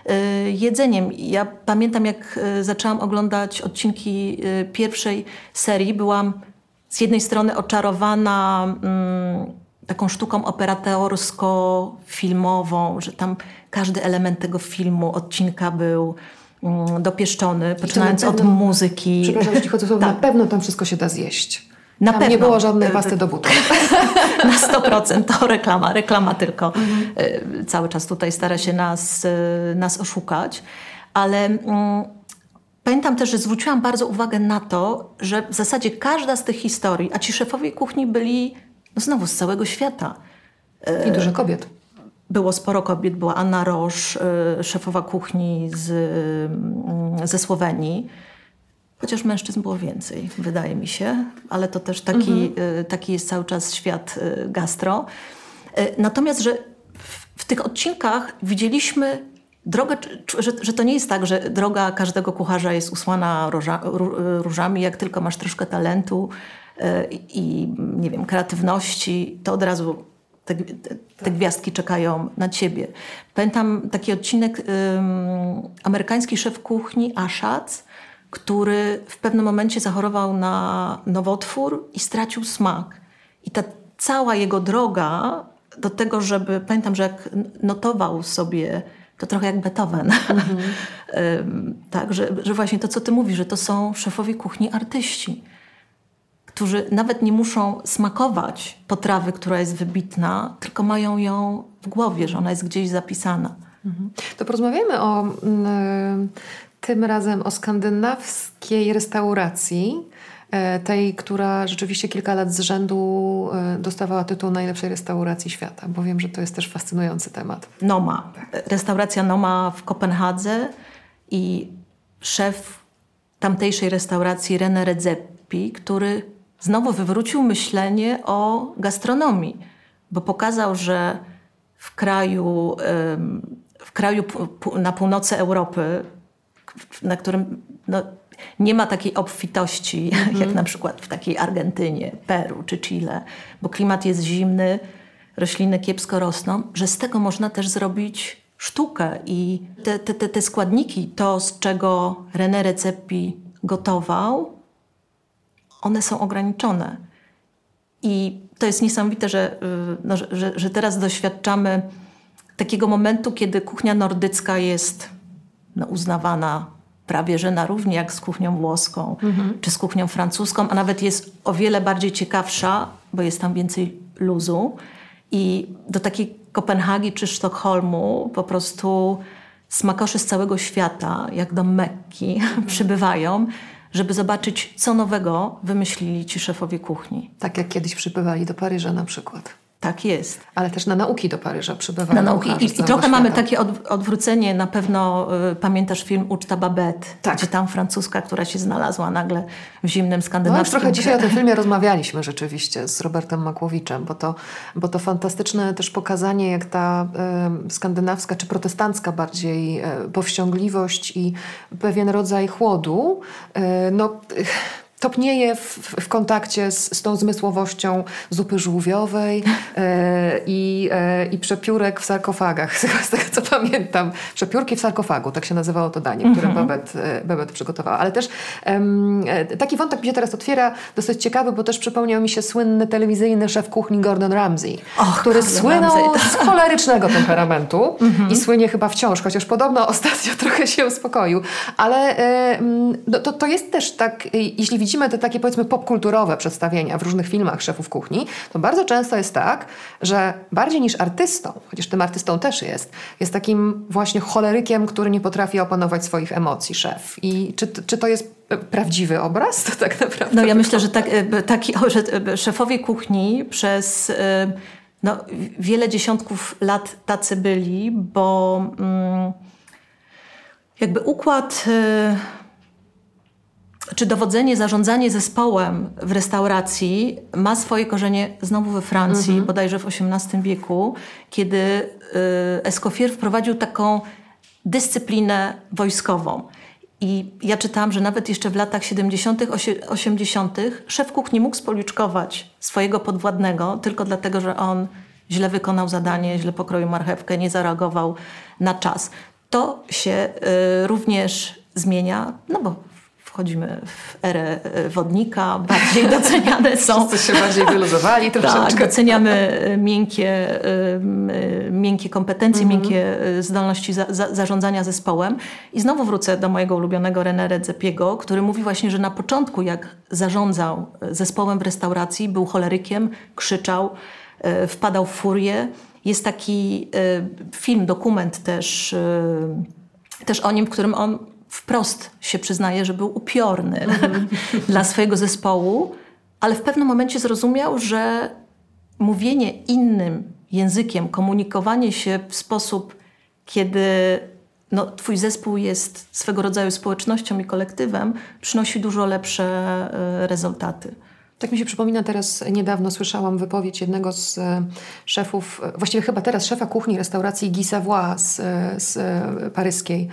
y, jedzeniem. Ja pamiętam, jak y, zaczęłam oglądać odcinki y, pierwszej serii, byłam z jednej strony oczarowana mm, taką sztuką operatorską-filmową, że tam każdy element tego filmu, odcinka był mm, dopieszczony, poczynając na od pewno- muzyki. Przepraszam, jeśli chodzi o słowo, na pewno tam wszystko się da zjeść. Na tam nie pewno. było żadnej pasty do butów. Na 100% to reklama, reklama tylko. Mhm. Y, Cały czas tutaj stara się nas, y, nas oszukać. Ale mm, pamiętam też, że zwróciłam bardzo uwagę na to, że w zasadzie każda z tych historii, a ci szefowie kuchni byli no znowu z całego świata. I dużo kobiet. Było sporo kobiet, była Anna Rosz, y, szefowa kuchni z, y, ze Słowenii. Chociaż mężczyzn było więcej, wydaje mi się, ale to też taki, y, taki jest cały czas świat gastro. Natomiast, że w, w tych odcinkach widzieliśmy czy- że, że to nie jest tak, że droga każdego kucharza jest usłana róża, ró- różami, jak tylko masz troszkę talentu y, i nie wiem, kreatywności, to od razu te, te, te gwiazdki czekają na ciebie. Pamiętam taki odcinek, ym, amerykański szef kuchni Ashatz, który w pewnym momencie zachorował na nowotwór i stracił smak. I ta cała jego droga do tego, żeby, pamiętam, że jak notował sobie, to trochę jak Beethoven, mhm. tak, że, że właśnie to, co ty mówisz, że to są szefowie kuchni artyści, którzy nawet nie muszą smakować potrawy, która jest wybitna, tylko mają ją w głowie, że ona jest gdzieś zapisana. Mhm. To porozmawiamy o mm, tym razem o skandynawskiej restauracji, tej, która rzeczywiście kilka lat z rzędu e, dostawała tytuł najlepszej restauracji świata, bo wiem, że to jest też fascynujący temat. Noma. Restauracja Noma w Kopenhadze i szef tamtejszej restauracji René Redzepi, który znowu wywrócił myślenie o gastronomii, bo pokazał, że w kraju, w kraju na północy Europy na którym no, nie ma takiej obfitości, mm jak na przykład w takiej Argentynie, Peru czy Chile, bo klimat jest zimny, rośliny kiepsko rosną, że z tego można też zrobić sztukę i te, te, te, te składniki, to z czego René Recepi gotował, one są ograniczone. I to jest niesamowite, że, y, no, że, że teraz doświadczamy takiego momentu, kiedy kuchnia nordycka jest no, uznawana prawie że na równi jak z kuchnią włoską mhm. czy z kuchnią francuską, a nawet jest o wiele bardziej ciekawsza, bo jest tam więcej luzu. I do takiej Kopenhagi czy Sztokholmu po prostu smakosze z całego świata, jak do Mekki, przybywają, żeby zobaczyć, co nowego wymyślili ci szefowie kuchni. Tak jak kiedyś przybywali do Paryża na przykład. Tak jest. Ale też na nauki do Paryża przybywają. Na nauki. I, i trochę mamy takie od, odwrócenie. Na pewno y, pamiętasz film Uczta Babette, tak. gdzie tam francuska, która się znalazła nagle w zimnym skandynawskim... No, trochę dzisiaj o tym filmie rozmawialiśmy rzeczywiście z Robertem Makłowiczem, bo to, bo to fantastyczne też pokazanie, jak ta y, skandynawska czy protestancka bardziej y, powściągliwość i pewien rodzaj chłodu, y, no topnieje w, w kontakcie z, z, tą zmysłowością zupy żółwiowej e, i, i przepiórek w sarkofagach, z tego co pamiętam. Przepiórki w sarkofagu, tak się nazywało to danie, które mm -hmm. Babet, e, Babet przygotowała. Ale też taki wątek mi się teraz otwiera, dosyć ciekawy, bo też przypomniał mi się słynny telewizyjny szef kuchni Gordon Ramsay, Och, który Gordon słynął Ramsay, tak. z cholerycznego temperamentu mm -hmm. i słynie chyba wciąż, chociaż podobno ostatnio trochę się uspokoił. Ale no, to, to jest też tak, jeśli widzimy te takie powiedzmy popkulturowe przedstawienia w różnych filmach szefów kuchni, to bardzo często jest tak, że bardziej niż artystą, chociaż tym artystą też jest, jest takim właśnie cholerykiem, który nie potrafi opanować swoich emocji szef. I czy, czy to jest prawdziwy obraz? To tak naprawdę. No ja myślę, że, tak, e, taki, że e, szefowie kuchni przez e, no, wiele dziesiątków lat tacy byli, bo mm, jakby układ czy dowodzenie, zarządzanie zespołem w restauracji ma swoje korzenie znowu we Francji, mhm. bodajże w XVIII wieku, kiedy y, Escoffier wprowadził taką dyscyplinę wojskową. I ja czytałam, że nawet jeszcze w latach 70., 80. szef kuchni mógł spoliczkować swojego podwładnego tylko dlatego, że on źle wykonał zadanie, źle pokroił marchewkę, nie zareagował na czas. To się y, również zmienia, no bo wchodzimy w erę e, wodnika, bardziej doceniane są. Wszyscy się bardziej wyluzowali troszeczkę. Tak, doceniamy e, miękkie, e, miękkie kompetencje, mm -hmm. miękkie zdolności za, za, zarządzania zespołem. I znowu wrócę do mojego ulubionego René Redzepiego, który mówi właśnie, że na początku jak zarządzał zespołem w restauracji, był cholerykiem, krzyczał, wpadał w furię. Jest taki film, dokument też, też o nim, w którym on wprost się przyznaje, że był upiorny dla swojego zespołu, ale w pewnym momencie zrozumiał, że mówienie innym językiem, komunikowanie się w sposób, kiedy no, twój zespół jest swego rodzaju społecznością i kolektywem, przynosi dużo lepsze e, rezultaty. Tak mi się przypomina teraz, niedawno słyszałam wypowiedź jednego z e, szefów, e, właściwie chyba teraz szefa kuchni restauracji Guy Savoy z, e, z paryskiej,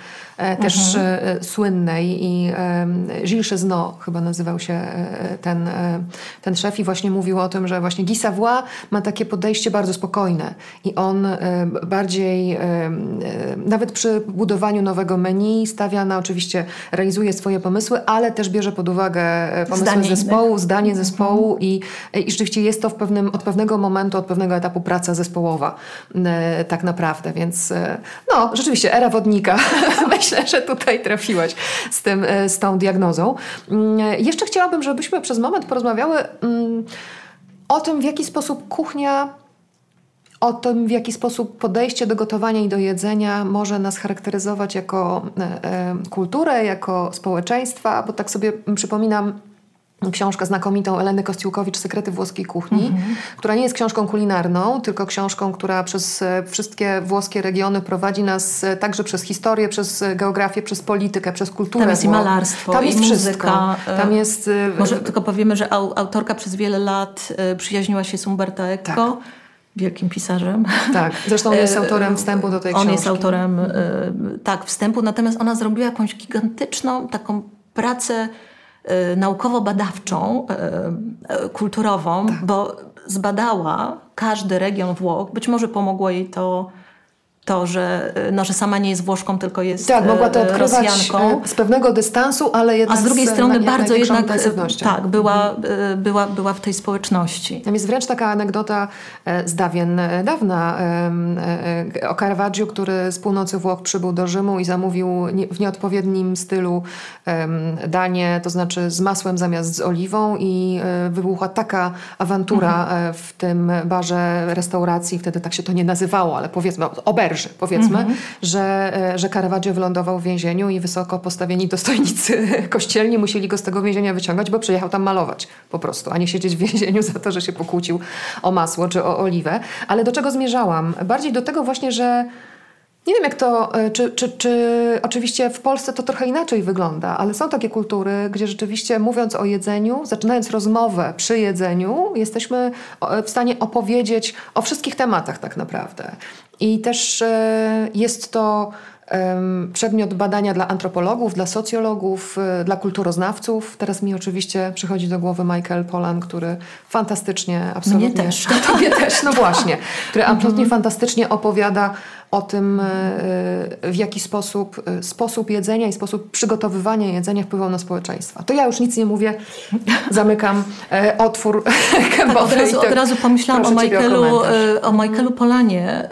też mhm. słynnej i Gilles Chesneau chyba nazywał się ten, ten szef i właśnie mówił o tym, że właśnie Guy Savoy ma takie podejście bardzo spokojne i on bardziej nawet przy budowaniu nowego menu stawia na oczywiście, realizuje swoje pomysły, ale też bierze pod uwagę pomysły zdanie zespołu, zdanie zespołu zespołu i, i rzeczywiście jest to w pewnym, od pewnego momentu, od pewnego etapu praca zespołowa e, tak naprawdę, więc e, no rzeczywiście era wodnika. Myślę, że tutaj trafiłaś z, tym, e, z tą diagnozą. Mm, jeszcze chciałabym, żebyśmy przez moment porozmawiały mm, o tym, w jaki sposób kuchnia o tym, w jaki sposób podejście do gotowania i do jedzenia może nas charakteryzować jako kulturę, jako społeczeństwa, bo tak sobie przypominam książkę znakomitą Eleny Kostiłkowicz Sekrety włoskiej kuchni, -hmm. która nie jest książką kulinarną, tylko książką, która przez e, wszystkie włoskie regiony prowadzi nas e, także przez historię, przez geografię, przez politykę, przez kulturę. Tam jest Włoch. i malarstwo, Tam jest i wszystko. muzyka. Tam jest... Może tylko powiemy, że autorka przez wiele lat przyjaźniła się z Umberto Eco. Tak wielkim pisarzem. Tak, zresztą on jest autorem wstępu do tej on książki. On jest autorem, tak, wstępu, natomiast ona zrobiła jakąś gigantyczną taką pracę naukowo-badawczą, kulturową, tak. bo zbadała każdy region Włoch. Być może pomogło jej to to, że, no, że sama nie jest Włoszką, tylko jest Tak, mogła to odkrywać Rosjanką. z pewnego dystansu, ale jednak A z drugiej z, strony bardzo jednak tak, była, mhm. była, była w tej społeczności. Tam jest wręcz taka anegdota z dawien dawna o Caravaggio, który z północy Włoch przybył do Rzymu i zamówił w nieodpowiednim stylu danie, to znaczy z masłem zamiast z oliwą i wybuchła taka awantura mhm. w tym barze restauracji, wtedy tak się to nie nazywało, ale powiedzmy ober powiedzmy, mm -hmm. że, e, że Caravaggio wylądował w więzieniu i wysoko postawieni dostojnicy kościelni musieli go z tego więzienia wyciągać, bo przyjechał tam malować po prostu, a nie siedzieć w więzieniu za to, że się pokłócił o masło czy o oliwę. Ale do czego zmierzałam? Bardziej do tego właśnie, że nie wiem, jak to, e, czy, czy, czy oczywiście w Polsce to trochę inaczej wygląda, ale są takie kultury, gdzie rzeczywiście mówiąc o jedzeniu, zaczynając rozmowę przy jedzeniu, jesteśmy w stanie opowiedzieć o wszystkich tematach tak naprawdę. I też e, jest to przedmiot badania dla antropologów, dla socjologów, e, dla kulturoznawców. Teraz mi oczywiście przychodzi do głowy Michael Polan, który fantastycznie, absolutnie... Mnie też. Tobie też, no właśnie. Który absolutnie fantastycznie opowiada o tym, e, w jaki sposób sposób jedzenia i sposób przygotowywania jedzenia wpływał na społeczeństwa. To ja już nic nie mówię, zamykam otwór tak, od, razu, od razu pomyślałam o Michaelu, o, o Michaelu Polanie,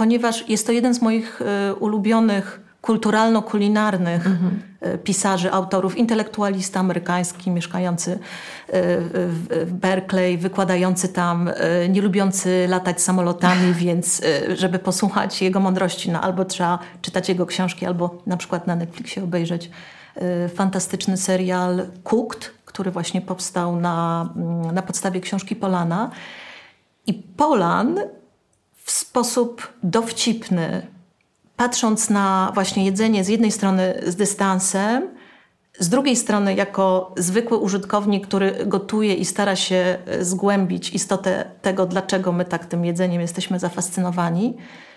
ponieważ jest to jeden z moich e, ulubionych kulturalno-kulinarnych mhm. E, pisarzy, autorów, intelektualista amerykański mieszkający e, w Berkeley, wykładający tam, nie lubiący latać samolotami, więc żeby posłuchać jego mądrości, no albo trzeba czytać jego książki, albo na przykład na Netflixie obejrzeć fantastyczny serial Cooked, który właśnie powstał na, mm, na podstawie książki Polana. I Polan w sposób dowcipny, patrząc na właśnie jedzenie z jednej strony z dystansem, z drugiej strony jako zwykły użytkownik, który gotuje i stara się e, zgłębić istotę tego, dlaczego my tak tym jedzeniem jesteśmy zafascynowani,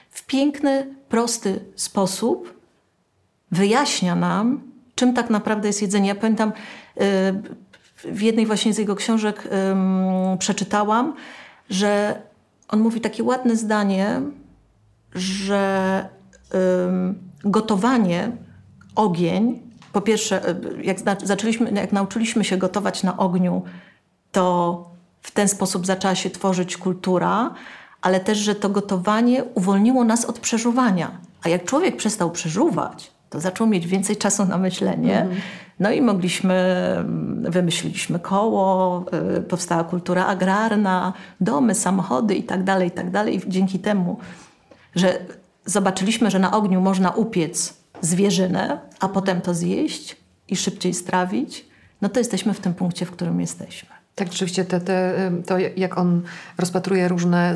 w piękny, prosty sposób wyjaśnia nam, czym tak naprawdę jest jedzenie. Ja pamiętam, e, w jednej właśnie z jego książek przeczytałam, że on mówi takie ładne zdanie, że ym, gotowanie, ogień, po pierwsze, y, jak, zaczęliśmy, jak nauczyliśmy się gotować na ogniu, to w ten sposób zaczęła się tworzyć kultura, ale też, że to gotowanie uwolniło nas od przeżuwania. A jak człowiek przestał przeżuwać, to zaczął mieć więcej czasu na myślenie. -hmm. No i mogliśmy, wymyśliliśmy koło, y, powstała kultura agrarna, domy, samochody i tak dalej, i tak. I dzięki temu, że zobaczyliśmy, że na ogniu można upiec zwierzynę, a potem to zjeść i szybciej strawić, no to jesteśmy w tym punkcie, w którym jesteśmy. Tak, rzeczywiście te, te, to jak on rozpatruje różne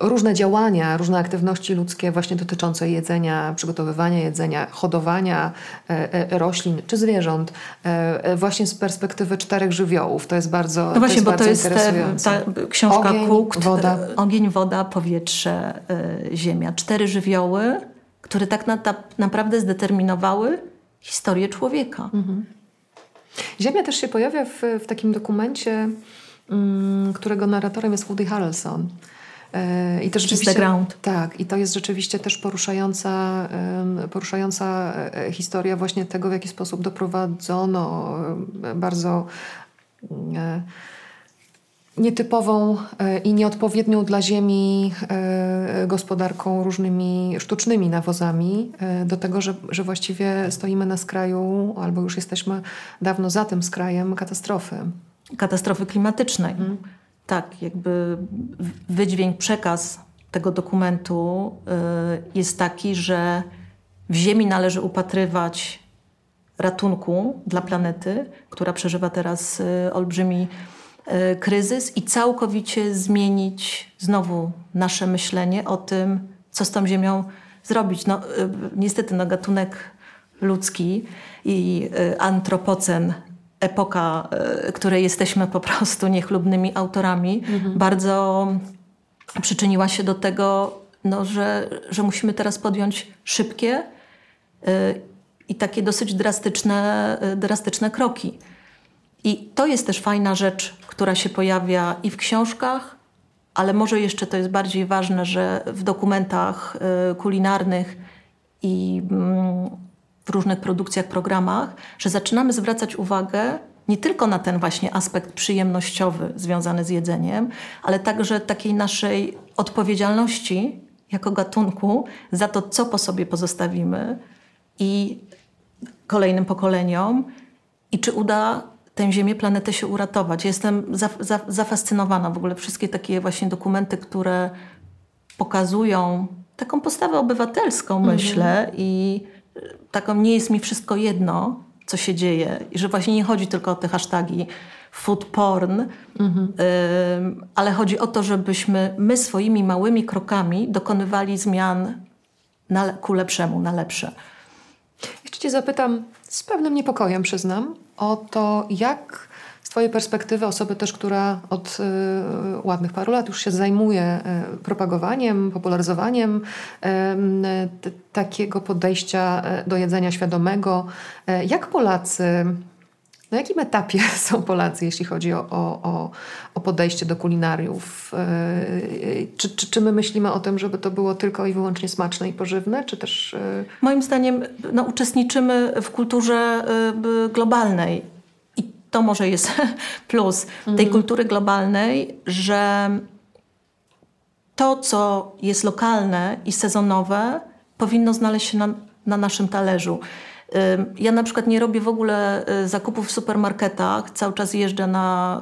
różne działania, różne aktywności ludzkie właśnie dotyczące jedzenia, przygotowywania jedzenia, hodowania e, e, roślin czy zwierząt e, właśnie z perspektywy czterech żywiołów. To jest bardzo No właśnie, to bo to jest ta książka Ogień, woda. Ogień, woda, powietrze, ziemia. Cztery żywioły, które tak na, naprawdę zdeterminowały historię człowieka. Mhm. Ziemia też się pojawia w, w takim dokumencie, mm, którego narratorem jest Woody Harrelson. I to rzeczywiście, ground. Tak, i to jest rzeczywiście też poruszająca, poruszająca e, historia właśnie tego, w jaki sposób doprowadzono bardzo nietypową i nieodpowiednią dla ziemi gospodarką różnymi sztucznymi nawozami, do tego, że, że właściwie stoimy na skraju, albo już jesteśmy dawno za tym skrajem katastrofy. Katastrofy klimatycznej. Mhm. Tak, jakby wydźwięk, przekaz tego dokumentu y, jest taki, że w Ziemi należy upatrywać ratunku dla planety, która przeżywa teraz y, olbrzymi y, kryzys i całkowicie zmienić znowu nasze myślenie o tym, co z tą Ziemią zrobić. No, niestety no, gatunek ludzki i antropocen epoka, której jesteśmy po prostu niechlubnymi autorami, mhm. bardzo przyczyniła się do tego, no, że, że musimy teraz podjąć szybkie y, i takie dosyć drastyczne, y, drastyczne kroki. I to jest też fajna rzecz, która się pojawia i w książkach, ale może jeszcze to jest bardziej ważne, że w dokumentach kulinarnych i mm, w różnych produkcjach, programach, że zaczynamy zwracać uwagę nie tylko na ten właśnie aspekt przyjemnościowy związany z jedzeniem, ale także takiej naszej odpowiedzialności jako gatunku za to, co po sobie pozostawimy i kolejnym pokoleniom i czy uda tę Ziemię, planetę się uratować. Jestem za, za, zafascynowana w ogóle wszystkie takie właśnie dokumenty, które pokazują taką postawę obywatelską, mm -hmm. myślę, i taką nie jest mi wszystko jedno, co się dzieje. I że właśnie nie chodzi tylko o te hasztagi food porn, mhm. y, ale chodzi o to, żebyśmy my swoimi małymi krokami dokonywali zmian na, ku lepszemu, na lepsze. Jeszcze Cię zapytam z pewnym niepokojem, przyznam, o to, jak Twojej perspektywy osoby też, która od y, ładnych paru lat już się zajmuje y, propagowaniem, popularyzowaniem y, takiego podejścia do jedzenia świadomego, jak Polacy na jakim etapie są Polacy, jeśli chodzi o, o, o podejście do kulinariów? Czy, czy, czy, my myślimy o tym, żeby to było tylko i wyłącznie smaczne i pożywne, czy też... Moim zdaniem no, uczestniczymy w kulturze globalnej to może jest plus mhm. tej kultury globalnej, że to, co jest lokalne i sezonowe, powinno znaleźć się na, na naszym talerzu. Ja na przykład nie robię w ogóle y, zakupów w supermarketach, cały czas jeżdżę na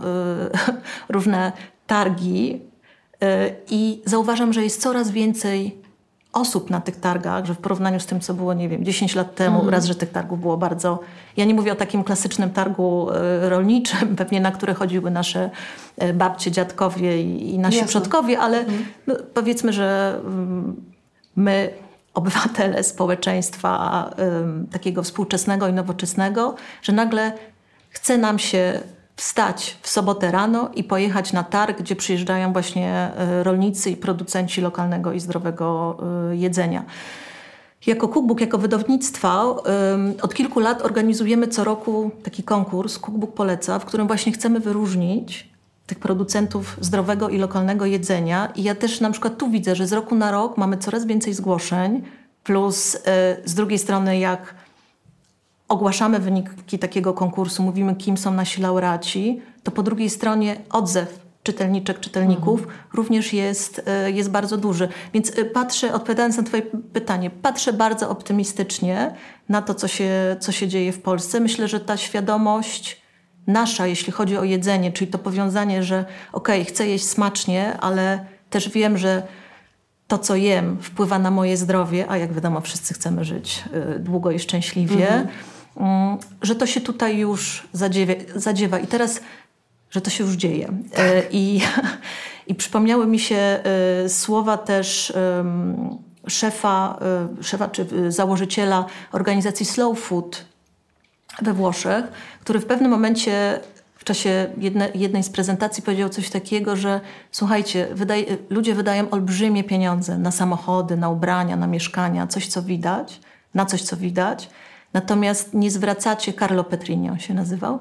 y, różne targi y, i zauważam, że jest coraz więcej osób na tych targach, że w porównaniu z tym, co było, nie wiem, 10 lat temu, mm. raz, że tych targów było bardzo... Ja nie mówię o takim klasycznym targu e, rolniczym, pewnie na które chodziły nasze e, babcie, dziadkowie i, nasi Jasne. przodkowie, ale mm. no, powiedzmy, że mm, my obywatele społeczeństwa takiego współczesnego i nowoczesnego, że nagle chce nam się wstać w sobotę rano i pojechać na targ, gdzie przyjeżdżają właśnie e, rolnicy i producenci lokalnego i zdrowego e, jedzenia. Jako Cookbook, jako wydawnictwa od kilku lat organizujemy co roku taki konkurs Cookbook Poleca, w którym właśnie chcemy wyróżnić tych producentów zdrowego i lokalnego jedzenia. I ja też na przykład tu widzę, że z roku na rok mamy coraz więcej zgłoszeń, plus e, z drugiej strony jak ogłaszamy wyniki takiego konkursu, mówimy, kim są nasi laureaci, to po drugiej stronie odzew czytelniczek, czytelników mhm. również jest, e, jest bardzo duży. Więc e, patrzę, odpowiadając na Twoje pytanie, patrzę bardzo optymistycznie na to, co się, co się dzieje w Polsce. Myślę, że ta świadomość nasza, jeśli chodzi o jedzenie, czyli to powiązanie, że okej, okay, chcę jeść smacznie, ale też wiem, że to, co jem, wpływa na moje zdrowie, a jak wiadomo, wszyscy chcemy żyć e, długo i szczęśliwie. Mhm że to się tutaj już zadziewa, zadziewa. i teraz, że to się już dzieje. E, I, i przypomniały mi się e, słowa też szefa, e, szefa czy założyciela organizacji Slow Food we Włoszech, który w pewnym momencie w czasie jedne, jednej z prezentacji powiedział coś takiego, że słuchajcie, wydaje, ludzie wydają olbrzymie pieniądze na samochody, na ubrania, na mieszkania, coś co widać, na coś co widać, Natomiast nie zwracacie, Carlo Petrini on się nazywał,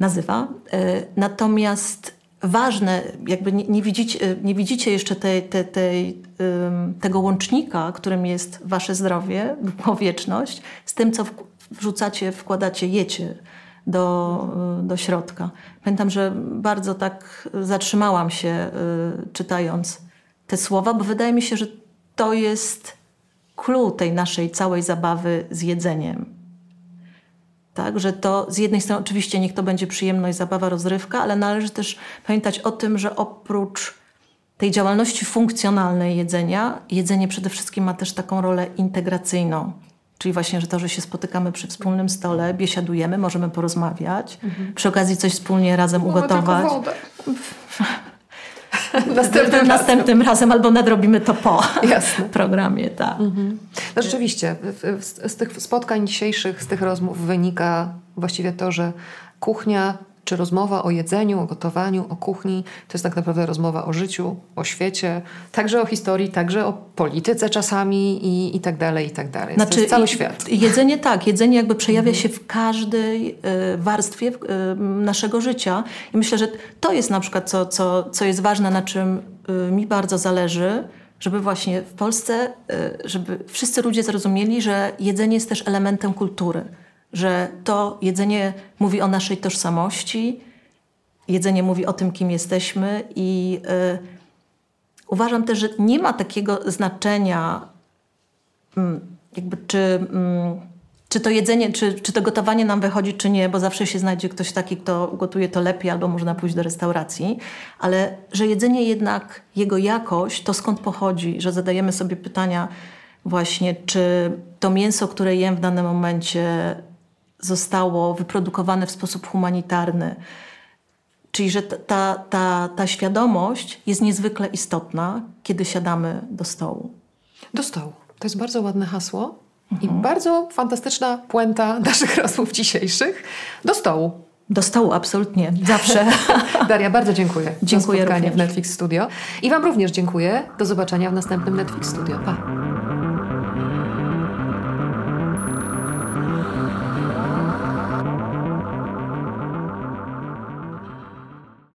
nazywa, e, natomiast ważne, jakby nie, nie, widzicie, e, nie widzicie jeszcze tej, tej, tej, tego łącznika, którym jest wasze zdrowie, wieczność, z tym, co wrzucacie, wkładacie, jecie do, do środka. Pamiętam, że bardzo tak zatrzymałam się czytając te słowa, bo wydaje mi się, że to jest clue tej naszej całej zabawy z jedzeniem. Tak, że to z jednej strony oczywiście niech to będzie przyjemność, zabawa, rozrywka, ale należy też pamiętać o tym, że oprócz tej działalności funkcjonalnej jedzenia, jedzenie przede wszystkim ma też taką rolę integracyjną. Czyli właśnie, że to, że się spotykamy przy wspólnym stole, biesiadujemy, możemy porozmawiać, mhm. przy okazji coś wspólnie razem Mamy ugotować. Wodę. Następnym, następnym razem albo nadrobimy to po Jasne. programie. Tak. Mhm. No rzeczywiście, z, z tych spotkań dzisiejszych, z tych rozmów wynika właściwie to, że kuchnia czy rozmowa o jedzeniu, o gotowaniu, o kuchni, to jest tak naprawdę rozmowa o życiu, o świecie, także o historii, także o polityce czasami i, i tak dalej, i tak dalej. Znaczy, to jest cały świat. Jedzenie tak, jedzenie jakby przejawia mhm. się w każdej y, warstwie y, naszego życia i myślę, że to jest na przykład co, co, co jest ważne, na czym y, mi bardzo zależy, żeby właśnie w Polsce, żeby wszyscy ludzie zrozumieli, że jedzenie jest też elementem kultury że to jedzenie mówi o naszej tożsamości, jedzenie mówi o tym, kim jesteśmy i y, uważam też, że nie ma takiego znaczenia, mm, jakby czy, mm, czy to jedzenie, czy, czy to gotowanie nam wychodzi, czy nie, bo zawsze się znajdzie ktoś taki, kto gotuje to lepiej, albo można pójść do restauracji, ale że jedzenie jednak, jego jakość, to skąd pochodzi, że zadajemy sobie pytania właśnie, czy to mięso, które jem w danym momencie zostało wyprodukowane w sposób humanitarny. Czyli, że ta, ta, ta świadomość jest niezwykle istotna, kiedy siadamy do stołu. Do stołu. To jest bardzo ładne hasło mhm. i bardzo fantastyczna puenta naszych rozmów dzisiejszych. Do stołu. Do stołu, absolutnie. Zawsze. Daria, bardzo dziękuję. Dziękuję za spotkanie również. w Netflix Studio. I Wam również dziękuję. Do zobaczenia w następnym Netflix Studio. Pa.